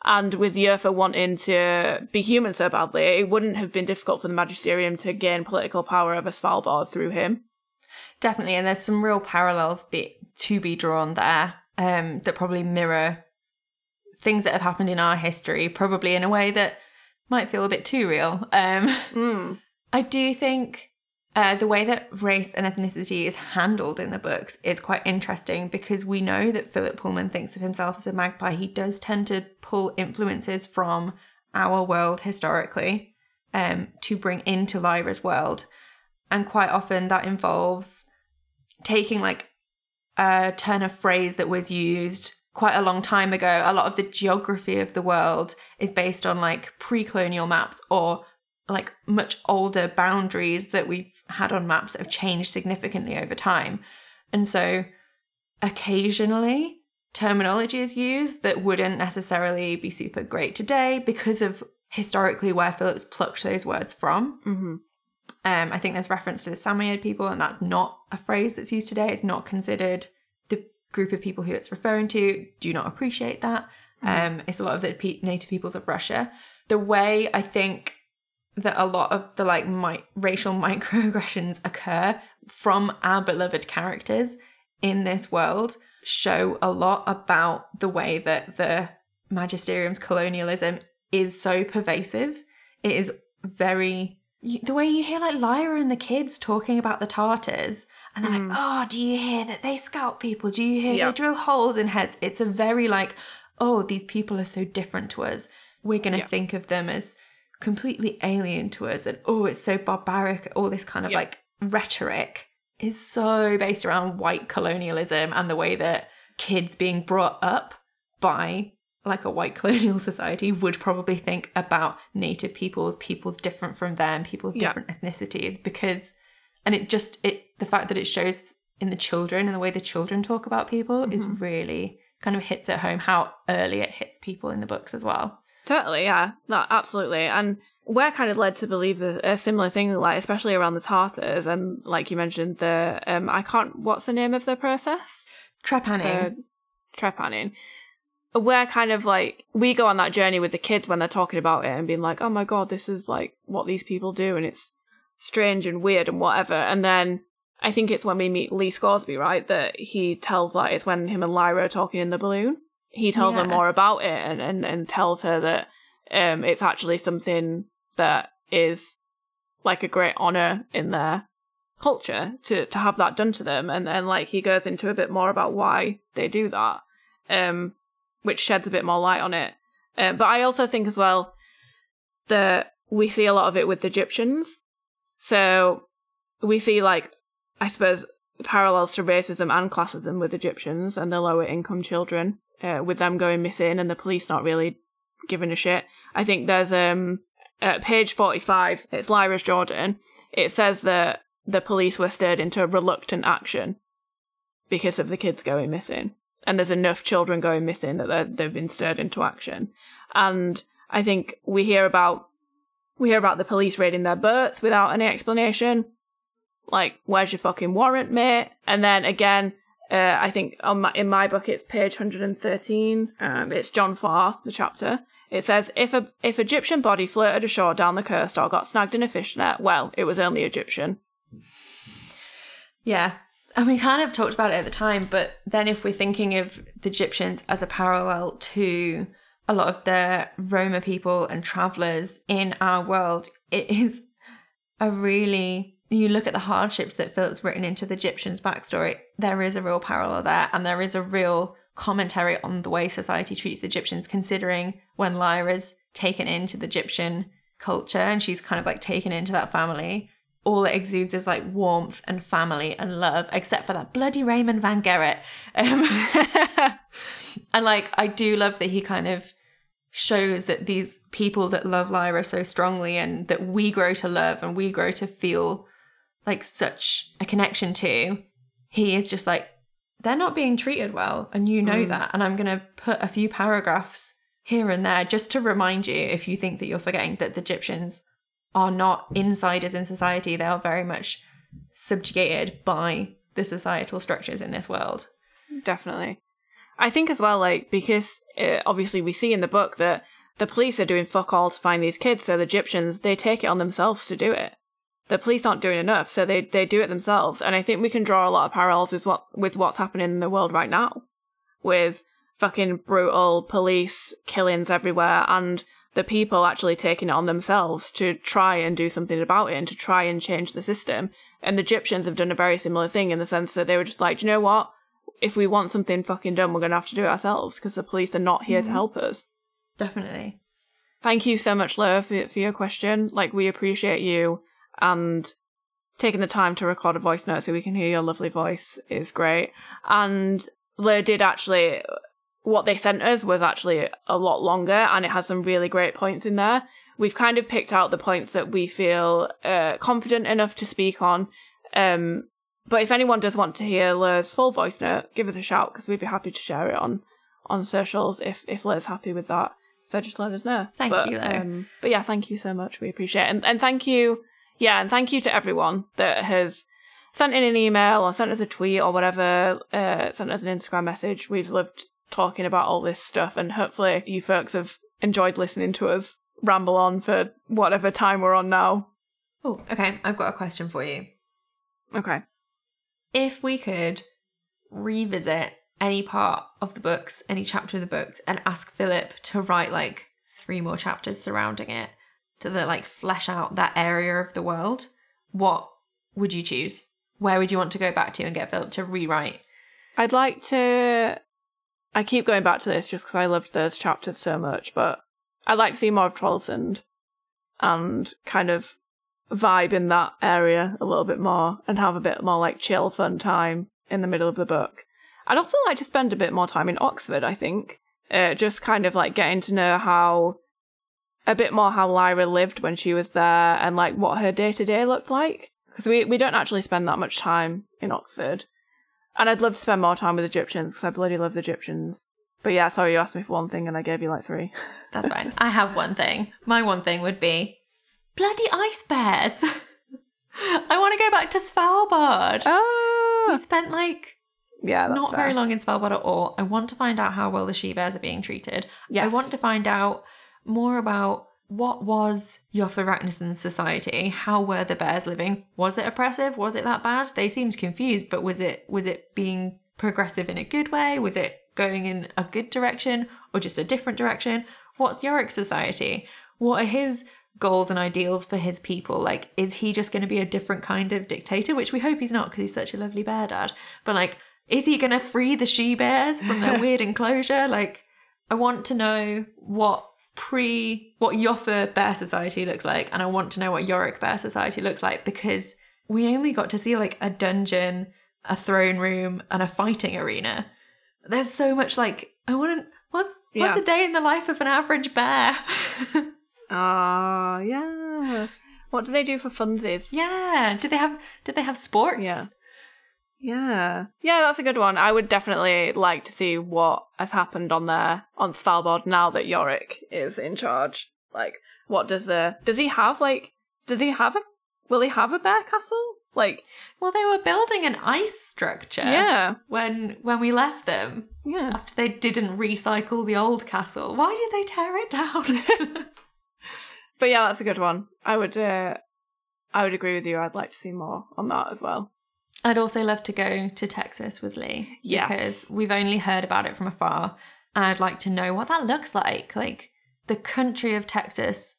And with Yerfa wanting to be human so badly, it wouldn't have been difficult for the Magisterium to gain political power over Svalbard through him. Definitely, and there's some real parallels be, to be drawn there um, that probably mirror things that have happened in our history, probably in a way that might feel a bit too real. Um, Mm. I do think uh, the way that race and ethnicity is handled in the books is quite interesting because we know that Philip Pullman thinks of himself as a magpie. He does tend to pull influences from our world historically um, to bring into Lyra's world. And quite often that involves taking like a turn of phrase that was used quite a long time ago. A lot of the geography of the world is based on like pre colonial maps or like much older boundaries that we've had on maps that have changed significantly over time. And so occasionally terminology is used that wouldn't necessarily be super great today because of historically where Phillips plucked those words from. Mm-hmm. Um, I think there's reference to the Samoyed people, and that's not a phrase that's used today. It's not considered group of people who it's referring to. Do not appreciate that. Um, it's a lot of the native peoples of Russia. The way I think that a lot of the like racial microaggressions occur from our beloved characters in this world show a lot about the way that the magisterium's colonialism is so pervasive. It is very the way you hear like Lyra and the kids talking about the Tartars, and they're like, mm. "Oh, do you hear that they scalp people? Do you hear Yeah. they drill holes in heads?" It's a very like, "Oh, these people are so different to us. We're gonna Yeah. think of them as completely alien to us, and oh, it's so barbaric." All this kind of Yeah. like rhetoric is so based around white colonialism and the way that kids being brought up by like a white colonial society would probably think about native peoples, peoples different from them, people of different ethnicities, because and it just it the fact that it shows in the children and the way the children talk about people is really kind of hits at home how early it hits people in the books as well. Totally, yeah, no, absolutely. And we're kind of led to believe a similar thing, like especially around the Tartars, and like you mentioned, the um, I can't. What's the name of the process? Trepanning. The trepanning. We're kind of like we go on that journey with the kids when they're talking about it and being like, "Oh my god, this is like what these people do, and it's strange and weird and whatever." And then I think it's when we meet Lee Scoresby, right, that he tells like it's when him and Lyra are talking in the balloon. He tells her more about it and, and, and tells her that um it's actually something that is like a great honor in their culture to to have that done to them and then like he goes into a bit more about why they do that um which sheds a bit more light on it uh, but i also think as well that we see a lot of it with the egyptians so we see like i suppose parallels to racism and classism with egyptians and the lower income children uh, with them going missing and the police not really giving a shit i think there's um at page 45 it's lyra's jordan it says that the police were stirred into reluctant action because of the kids going missing. And there's enough children going missing that they've been stirred into action. And I think we hear about we hear about the police raiding their boats without any explanation. Like, where's your fucking warrant, mate? And then again, uh, I think my, in my book it's page 113. Um, it's John Faa, the chapter. It says if a if Egyptian body floated ashore down the coast or got snagged in a fishnet, well, it was only Egyptian. Yeah. And we kind of talked about it at the time, but then if we're thinking of the Egyptians as a parallel to a lot of the Roma people and travelers in our world, it is a really you look at the hardships that Philip's written into the Egyptians' backstory, there is a real parallel there, and there is a real commentary on the way society treats the Egyptians, considering when Lyra's taken into the Egyptian culture and she's kind of like taken into that family, all it exudes is like warmth and family and love, except for that bloody Raymond Van Gerrit. Um, and like, I do love that he kind of shows that these people that love Lyra so strongly and that we grow to love and we grow to feel like such a connection to, he is just like, they're not being treated well. And you know mm. that. And I'm going to put a few paragraphs here and there just to remind you if you think that you're forgetting that the Egyptians are not insiders in society. They are very much subjugated by the societal structures in this world. Definitely. I think as well, like, because uh, obviously we see in the book that the police are doing fuck all to find these kids, so the Egyptians, they take it on themselves to do it. The police aren't doing enough, so they, they do it themselves. And I think we can draw a lot of parallels with what with what's happening in the world right now. With fucking brutal police killings everywhere and the people actually taking it on themselves to try and do something about it and to try and change the system. And the Egyptians have done a very similar thing in the sense that they were just like, you know what? If we want something fucking done, we're going to have to do it ourselves because the police are not here to help us. Definitely. Thank you so much, Laura, for, for your question. Like, we appreciate you and taking the time to record a voice note so we can hear your lovely voice is great. And Laura did actually, what they sent us was actually a lot longer and it has some really great points in there. We've kind of picked out the points that we feel uh, confident enough to speak on. Um, but if anyone does want to hear Laura's full voice note, give us a shout because we'd be happy to share it on on socials if if Laura's happy with that. So just let us know. Thank but, you, though. Um, but yeah, thank you so much. We appreciate it. And, and thank you, yeah, and thank you to everyone that has sent in an email or sent us a tweet or whatever, uh, sent us an Instagram message. We've loved talking about all this stuff, and hopefully you folks have enjoyed listening to us ramble on for whatever time we're on now. Oh, okay. I've got a question for you. Okay. If we could revisit any part of the books, any chapter of the books, and ask Philip to write like three more chapters surrounding it to the, like flesh out that area of the world, what would you choose? Where would you want to go back to and get Philip to rewrite? I'd like to. I keep going back to this just because I loved those chapters so much, but I'd like to see more of Trollesund and kind of vibe in that area a little bit more and have a bit more like chill, fun time in the middle of the book. I'd also like to spend a bit more time in Oxford, I think. Uh, just kind of like getting to know how a bit more how Lyra lived when she was there and like what her day to day looked like. Because we, we don't actually spend that much time in Oxford. And I'd love to spend more time with Egyptians because I bloody love the Egyptians. But yeah, sorry, you asked me for one thing and I gave you like three. That's fine. I have one thing. My one thing would be bloody ice bears. I want to go back to Svalbard. Oh, We spent like yeah, that's not fair. very long in Svalbard at all. I want to find out how well the she bears are being treated. I want to find out more about what was Iofur Raknison's society. How were the bears living? Was it oppressive? Was it that bad? They seemed confused, but was it was it being progressive in a good way? Was it going in a good direction or just a different direction? What's Iorek's society? What are his goals and ideals for his people? Like, is he just going to be a different kind of dictator? Which we hope he's not because he's such a lovely bear dad. But like, is he going to free the she bears from their weird enclosure? Like, I want to know what pre what Iofur Bear Society looks like, and I want to know what Iorek Bear Society looks like because we only got to see like a dungeon, a throne room, and a fighting arena. There's so much like I want to. What, What's Yeah. a day in the life of an average bear? Ah, yeah. What do they do for funsies? yeah. Do they have? Do they have sports? Yeah. Yeah. Yeah, that's a good one. I would definitely like to see what has happened on there on Svalbard now that Iorek is in charge. Like, what does the does he have like does he have a will he have a bear castle? Like Well, they were building an ice structure. Yeah. When when we left them Yeah. after they didn't recycle the old castle, why did they tear it down? But yeah, that's a good one. I would uh I would agree with you. I'd like to see more on that as well. I'd also love to go to Texas with Lee Yes. because we've only heard about it from afar. And I'd like to know what that looks like. Like the country of Texas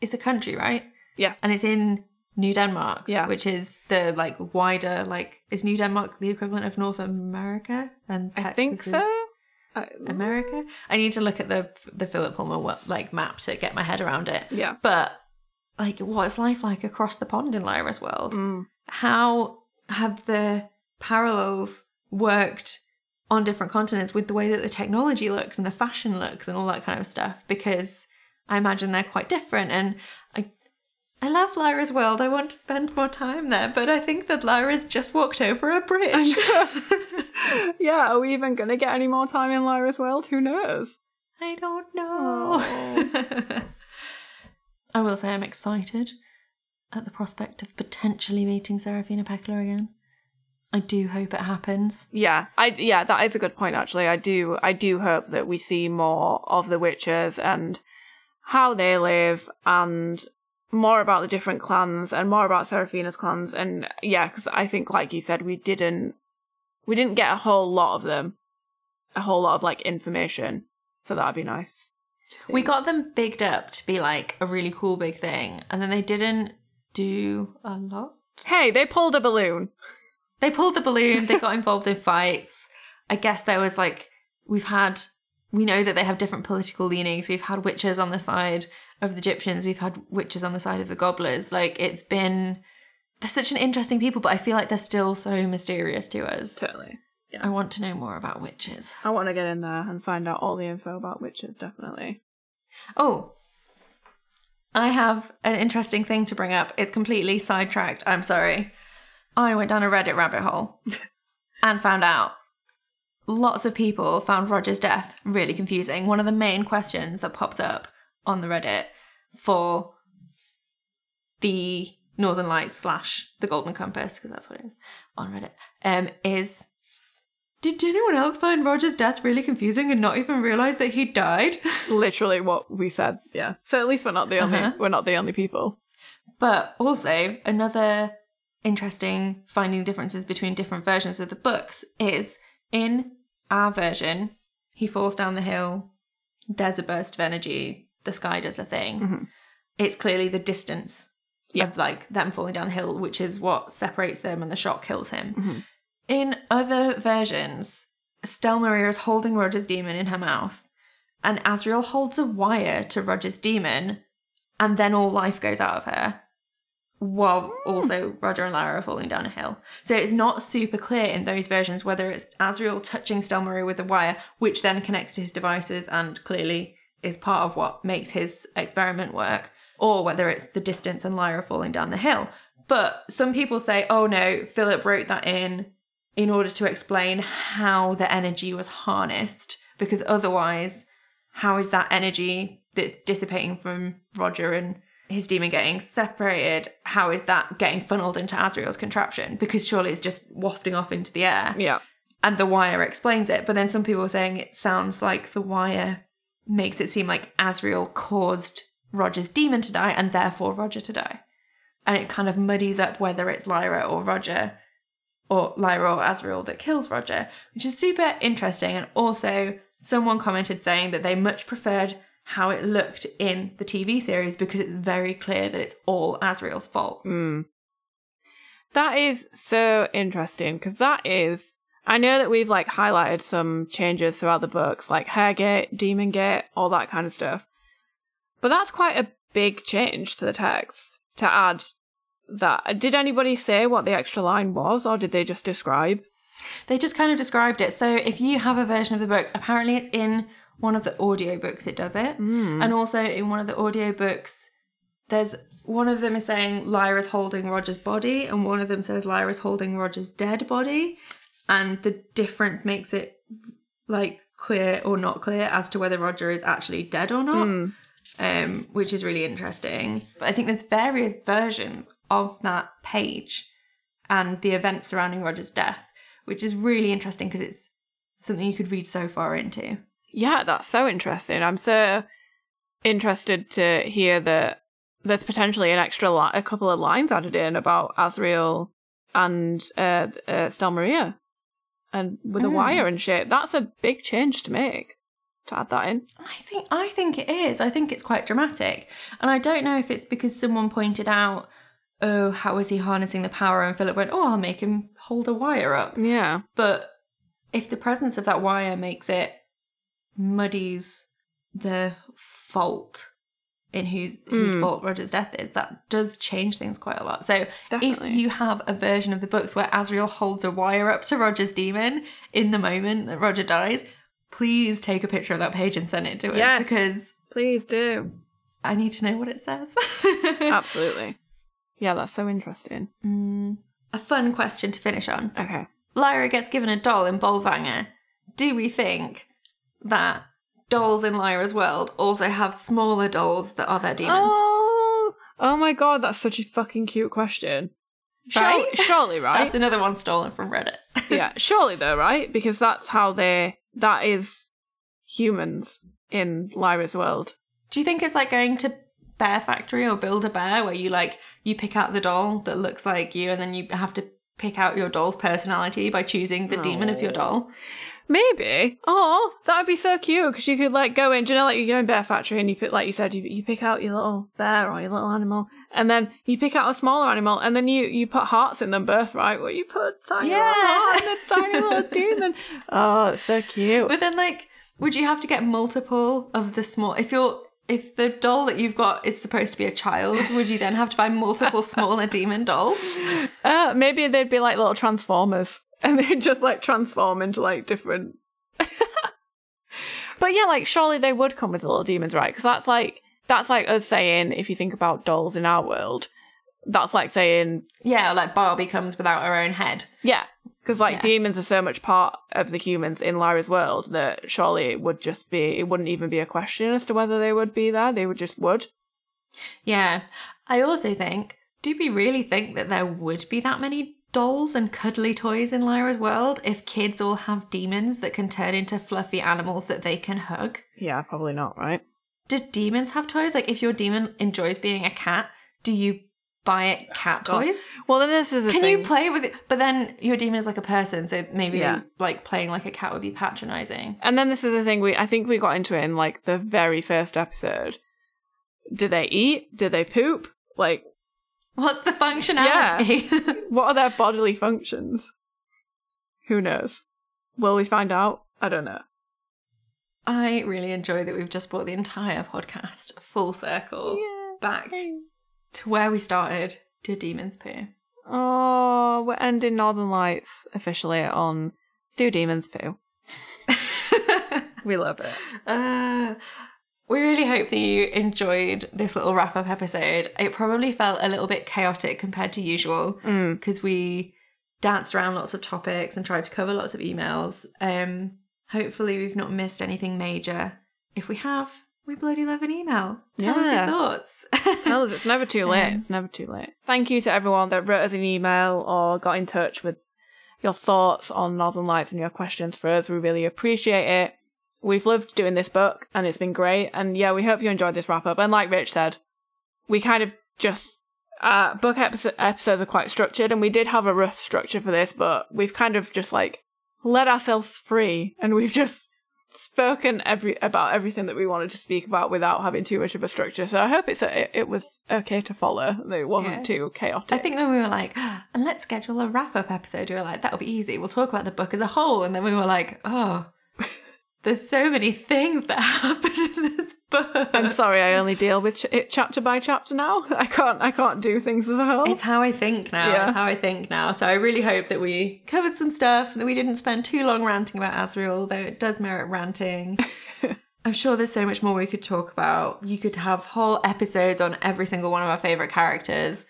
is the country, right? Yes. And it's in New Denmark, Yeah. which is the like wider like is New Denmark the equivalent of North America and Texas I think so. is America? I need to look at the the Philip Pullman like map to get my head around it. yeah. But like, what is life like across the pond in Lyra's world? Mm. How have the parallels worked on different continents with the way that the technology looks and the fashion looks and all that kind of stuff? Because I imagine they're quite different. And I, love Lyra's world. I want to spend more time there, but I think that Lyra's just walked over a bridge. yeah, are we even gonna get any more time in Lyra's world? Who knows? I don't know. Oh. I will say I'm excited at the prospect of potentially meeting Serafina Pekkala again. I do hope it happens. Yeah, I yeah, that is a good point actually. I do I do hope that we see more of the witches and how they live and more about the different clans and more about Serafina's clans and yeah, cuz I think like you said we didn't we didn't get a whole lot of them. A whole lot of like information. So that'd be nice. We got them bigged up to be like a really cool big thing, and then they didn't do a lot. Hey, they pulled a balloon. They pulled the balloon, they got involved in fights. I guess there was like, we've had, we know that they have different political leanings. We've had witches on the side of the Egyptians, we've had witches on the side of the gobblers. Like, it's been, they're such an interesting people, but I feel like they're still so mysterious to us. Totally. Yeah. I want to know more about witches. I want to get in there and find out all the info about witches definitely. Oh, I have an interesting thing to bring up. It's completely sidetracked. I'm sorry. I went down a Reddit rabbit hole and found out lots of people found Roger's death really confusing. One of the main questions that pops up on the Reddit for the Northern Lights slash the Golden Compass, because that's what it is on Reddit, um, is did anyone else find Roger's death really confusing and not even realize that he died? Literally what we said. Yeah. So at least we're not the only Uh-huh. we're not the only people. But also, another interesting finding differences between different versions of the books is in our version, he falls down the hill, there's a burst of energy, the sky does a thing. Mm-hmm. It's clearly the distance of like them falling down the hill, which is what separates them and the shock kills him. Mm-hmm. In other versions, Stelmaria is holding Roger's demon in her mouth, and Asriel holds a wire to Roger's demon, and then all life goes out of her. While mm. also Roger and Lyra are falling down a hill. So it's not super clear in those versions whether it's Asriel touching Stelmaria with the wire, which then connects to his devices and clearly is part of what makes his experiment work, or whether it's the distance and Lyra falling down the hill. But some people say, oh no, Philip wrote that in in order to explain how the energy was harnessed, because otherwise, how is that energy that's dissipating from Roger and his demon getting separated? How is that getting funneled into Asriel's contraption? Because surely it's just wafting off into the air Yeah. and the wire explains it. But then some people are saying it sounds like the wire makes it seem like Asriel caused Roger's demon to die and therefore Roger to die. And it kind of muddies up whether it's Lyra or Roger or Lyra or Asriel that kills Roger, which is super interesting. And also, someone commented saying that they much preferred how it looked in the TV series because it's very clear that it's all Asriel's fault. Hmm. That is so interesting because that is. I know that we've like highlighted some changes throughout the books, like Hairgate, Demon Gate, all that kind of stuff. But that's quite a big change to the text to add that. Did anybody say what the extra line was, or did they just describe? They just kind of described it. So if you have a version of the books, apparently it's in one of the audiobooks it does it. Hmm. And also in one of the audiobooks, there's one of them is saying Lyra's holding Roger's body, and one of them says Lyra's holding Roger's dead body. And the difference makes it like clear or not clear as to whether Roger is actually dead or not. Um, which is really interesting. But I think there's various versions of that page and the events surrounding Roger's death, which is really interesting because it's something you could read so far into. Yeah, that's so interesting. I'm so interested to hear that there's potentially an extra li- a couple of lines added in about Asriel and uh, uh, Stelmaria, and with a mm. wire and shit. That's a big change to make. To add that in. I think I think it is. I think it's quite dramatic, and I don't know if it's because someone pointed out, "Oh, how is he harnessing the power?" And Philip went, "Oh, I'll make him hold a wire up." Yeah. But if the presence of that wire makes it muddies the fault in whose whose hmm. fault Roger's death is, that does change things quite a lot. So Definitely. if you have a version of the books where Asriel holds a wire up to Roger's demon in the moment that Roger dies, please take a picture of that page and send it to us Yes. because Please do. I need to know what it says. Absolutely. Yeah, that's so interesting. Mm, a fun question to finish on. Okay. Lyra gets given a doll in Bolvangar. Do we think that dolls in Lyra's world also have smaller dolls that are their demons? Oh, oh my god, that's such a fucking cute question. Surely, Right? surely right? That's another one stolen from Reddit. yeah, surely though, right? Because that's how they. That is humans in Lyra's world. Do you think it's like going to Bear Factory or Build a Bear where you like you pick out the doll that looks like you and then you have to pick out your doll's personality by choosing the demon of your doll? Maybe. Oh, that would be so cute because you could like go in. Do you know, like you go in Bear Factory and you put like you said, you, you pick out your little bear or your little animal, and then you pick out a smaller animal, and then you you put hearts in them birthright, where you put a tiny Yeah. little heart and a tiny little demon. Oh, it's so cute. But then like would you have to get multiple of the small if you're if the doll that you've got is supposed to be a child, would you then have to buy multiple smaller demon dolls? Uh, maybe they'd be like little transformers, and they'd just like transform into like different. but yeah, like surely they would come with little demons, right? Because that's like that's like us saying if you think about dolls in our world, that's like saying Yeah, like Barbie comes without her own head. yeah, Because like Yeah. demons are so much part of the humans in Lyra's world that surely it would just be it wouldn't even be a question as to whether they would be there. They would just would. Yeah. I also think, do we really think that there would be that many dolls and cuddly toys in Lyra's world if kids all have demons that can turn into fluffy animals that they can hug? Yeah, probably not, right? Do demons have toys? Like, if your demon enjoys being a cat, do you buy it cat toys? Well, then this is the Can thing. you play with it? But then your demon is like a person, so maybe Yeah. like playing like a cat would be patronizing. And then this is the thing we I think we got into it in like the very first episode. Do they eat? Do they poop? Like What's the functionality? Yeah. what are their bodily functions? Who knows? Will we find out? I don't know. I really enjoy that we've just brought the entire podcast full circle back to where we started to Demons Poo. Oh, we're ending Northern Lights officially on Do Demons Poo. We love it. Uh, we really hope that you enjoyed this little wrap up episode. It probably felt a little bit chaotic compared to usual because we danced around lots of topics and tried to cover lots of emails. Um, hopefully, we've not missed anything major. If we have, we bloody love an email. Tell us Yeah. your thoughts. Tell us it's never too late. It's never too late. Thank you to everyone that wrote us an email or got in touch with your thoughts on Northern Lights and your questions for us. We really appreciate it. We've loved doing this book and it's been great. And yeah, we hope you enjoyed this wrap up. And like Rich said, we kind of just uh book episode, episodes are quite structured and we did have a rough structure for this, but we've kind of just like let ourselves free and we've just spoken every about everything that we wanted to speak about without having too much of a structure. So I hope it's it, it was okay to follow. It wasn't Yeah. too chaotic. I think when we were like, and let's schedule a wrap up episode, we were like, that'll be easy. We'll talk about the book as a whole. And then we were like, oh, there's so many things that happen in this book. I'm sorry, I only deal with ch- it chapter by chapter now. I can't I can't do things as a whole. It's how I think now. Yeah. It's how I think now. So I really hope that we covered some stuff, that we didn't spend too long ranting about Asriel, though it does merit ranting. I'm sure there's so much more we could talk about. You could have whole episodes on every single one of our favourite characters,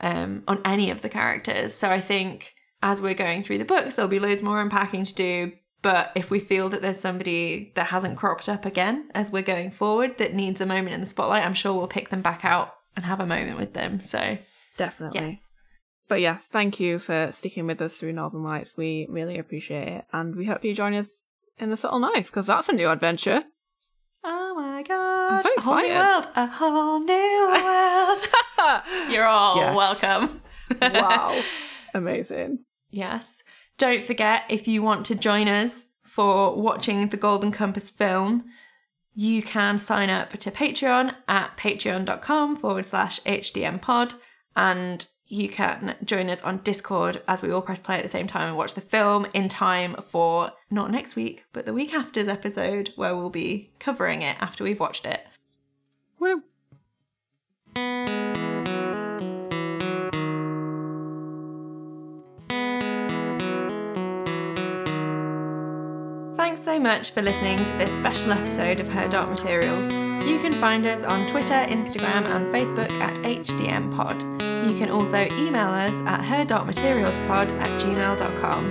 um, on any of the characters. So I think as we're going through the books, there'll be loads more unpacking to do. But if we feel that there's somebody that hasn't cropped up again as we're going forward that needs a moment in the spotlight, I'm sure we'll pick them back out and have a moment with them. So Definitely. yes. But yes, thank you for sticking with us through Northern Lights. We really appreciate it. And we hope you join us in the Subtle Knife, because that's a new adventure. Oh my god. so a whole new world. A whole new world. You're all Yes. welcome. wow. Amazing. Yes. Don't forget if you want to join us for watching the Golden Compass film, you can sign up to Patreon at patreon.com forward slash HDM pod. And you can join us on Discord as we all press play at the same time and watch the film in time for not next week, but the week after's episode where we'll be covering it after we've watched it. Woo. Thanks so much for listening to this special episode of Her Dark Materials. You can find us on Twitter, Instagram, and Facebook at HDMPod. You can also email us at herdarkmaterialspod at gmail.com.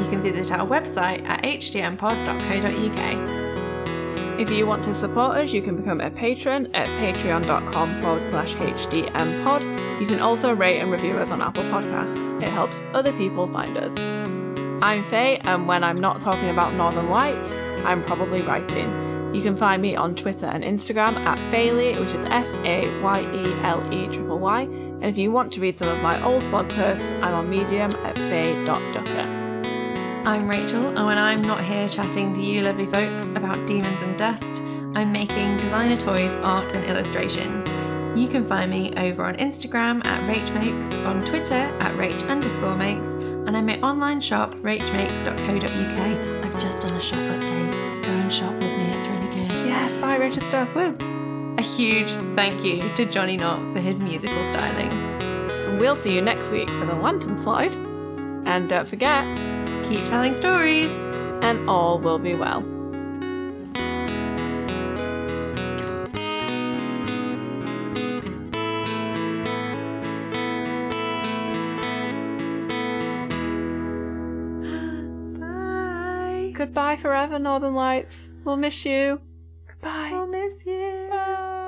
You can visit our website at hdmpod.co.uk. If you want to support us, you can become a patron at patreon.com forward slash HDMpod. You can also rate and review us on Apple Podcasts. It helps other people find us. I'm Faye, and when I'm not talking about Northern Lights, I'm probably writing. You can find me on Twitter and Instagram at Fayley, which is F A Y E L E triple Y. And if you want to read some of my old blog posts, I'm on Medium at faye.ducker. I'm Rachel, and when I'm not here chatting to you lovely folks about demons and dust, I'm making designer toys, art, and illustrations. You can find me over on Instagram at RachMakes, on Twitter at Rach underscore makes, and I'm my online shop, rachmakes.co.uk. I've just done a shop update. Go and shop with me, it's really good. Yes, bye, Richard stuff. Woo. A huge thank you to Johnny Knott for his musical stylings. And we'll see you next week for the Lantern Slide. And don't forget, Keep telling stories! and all will be well. Forever, Northern Lights. We'll miss you. Goodbye. We'll miss you. Bye.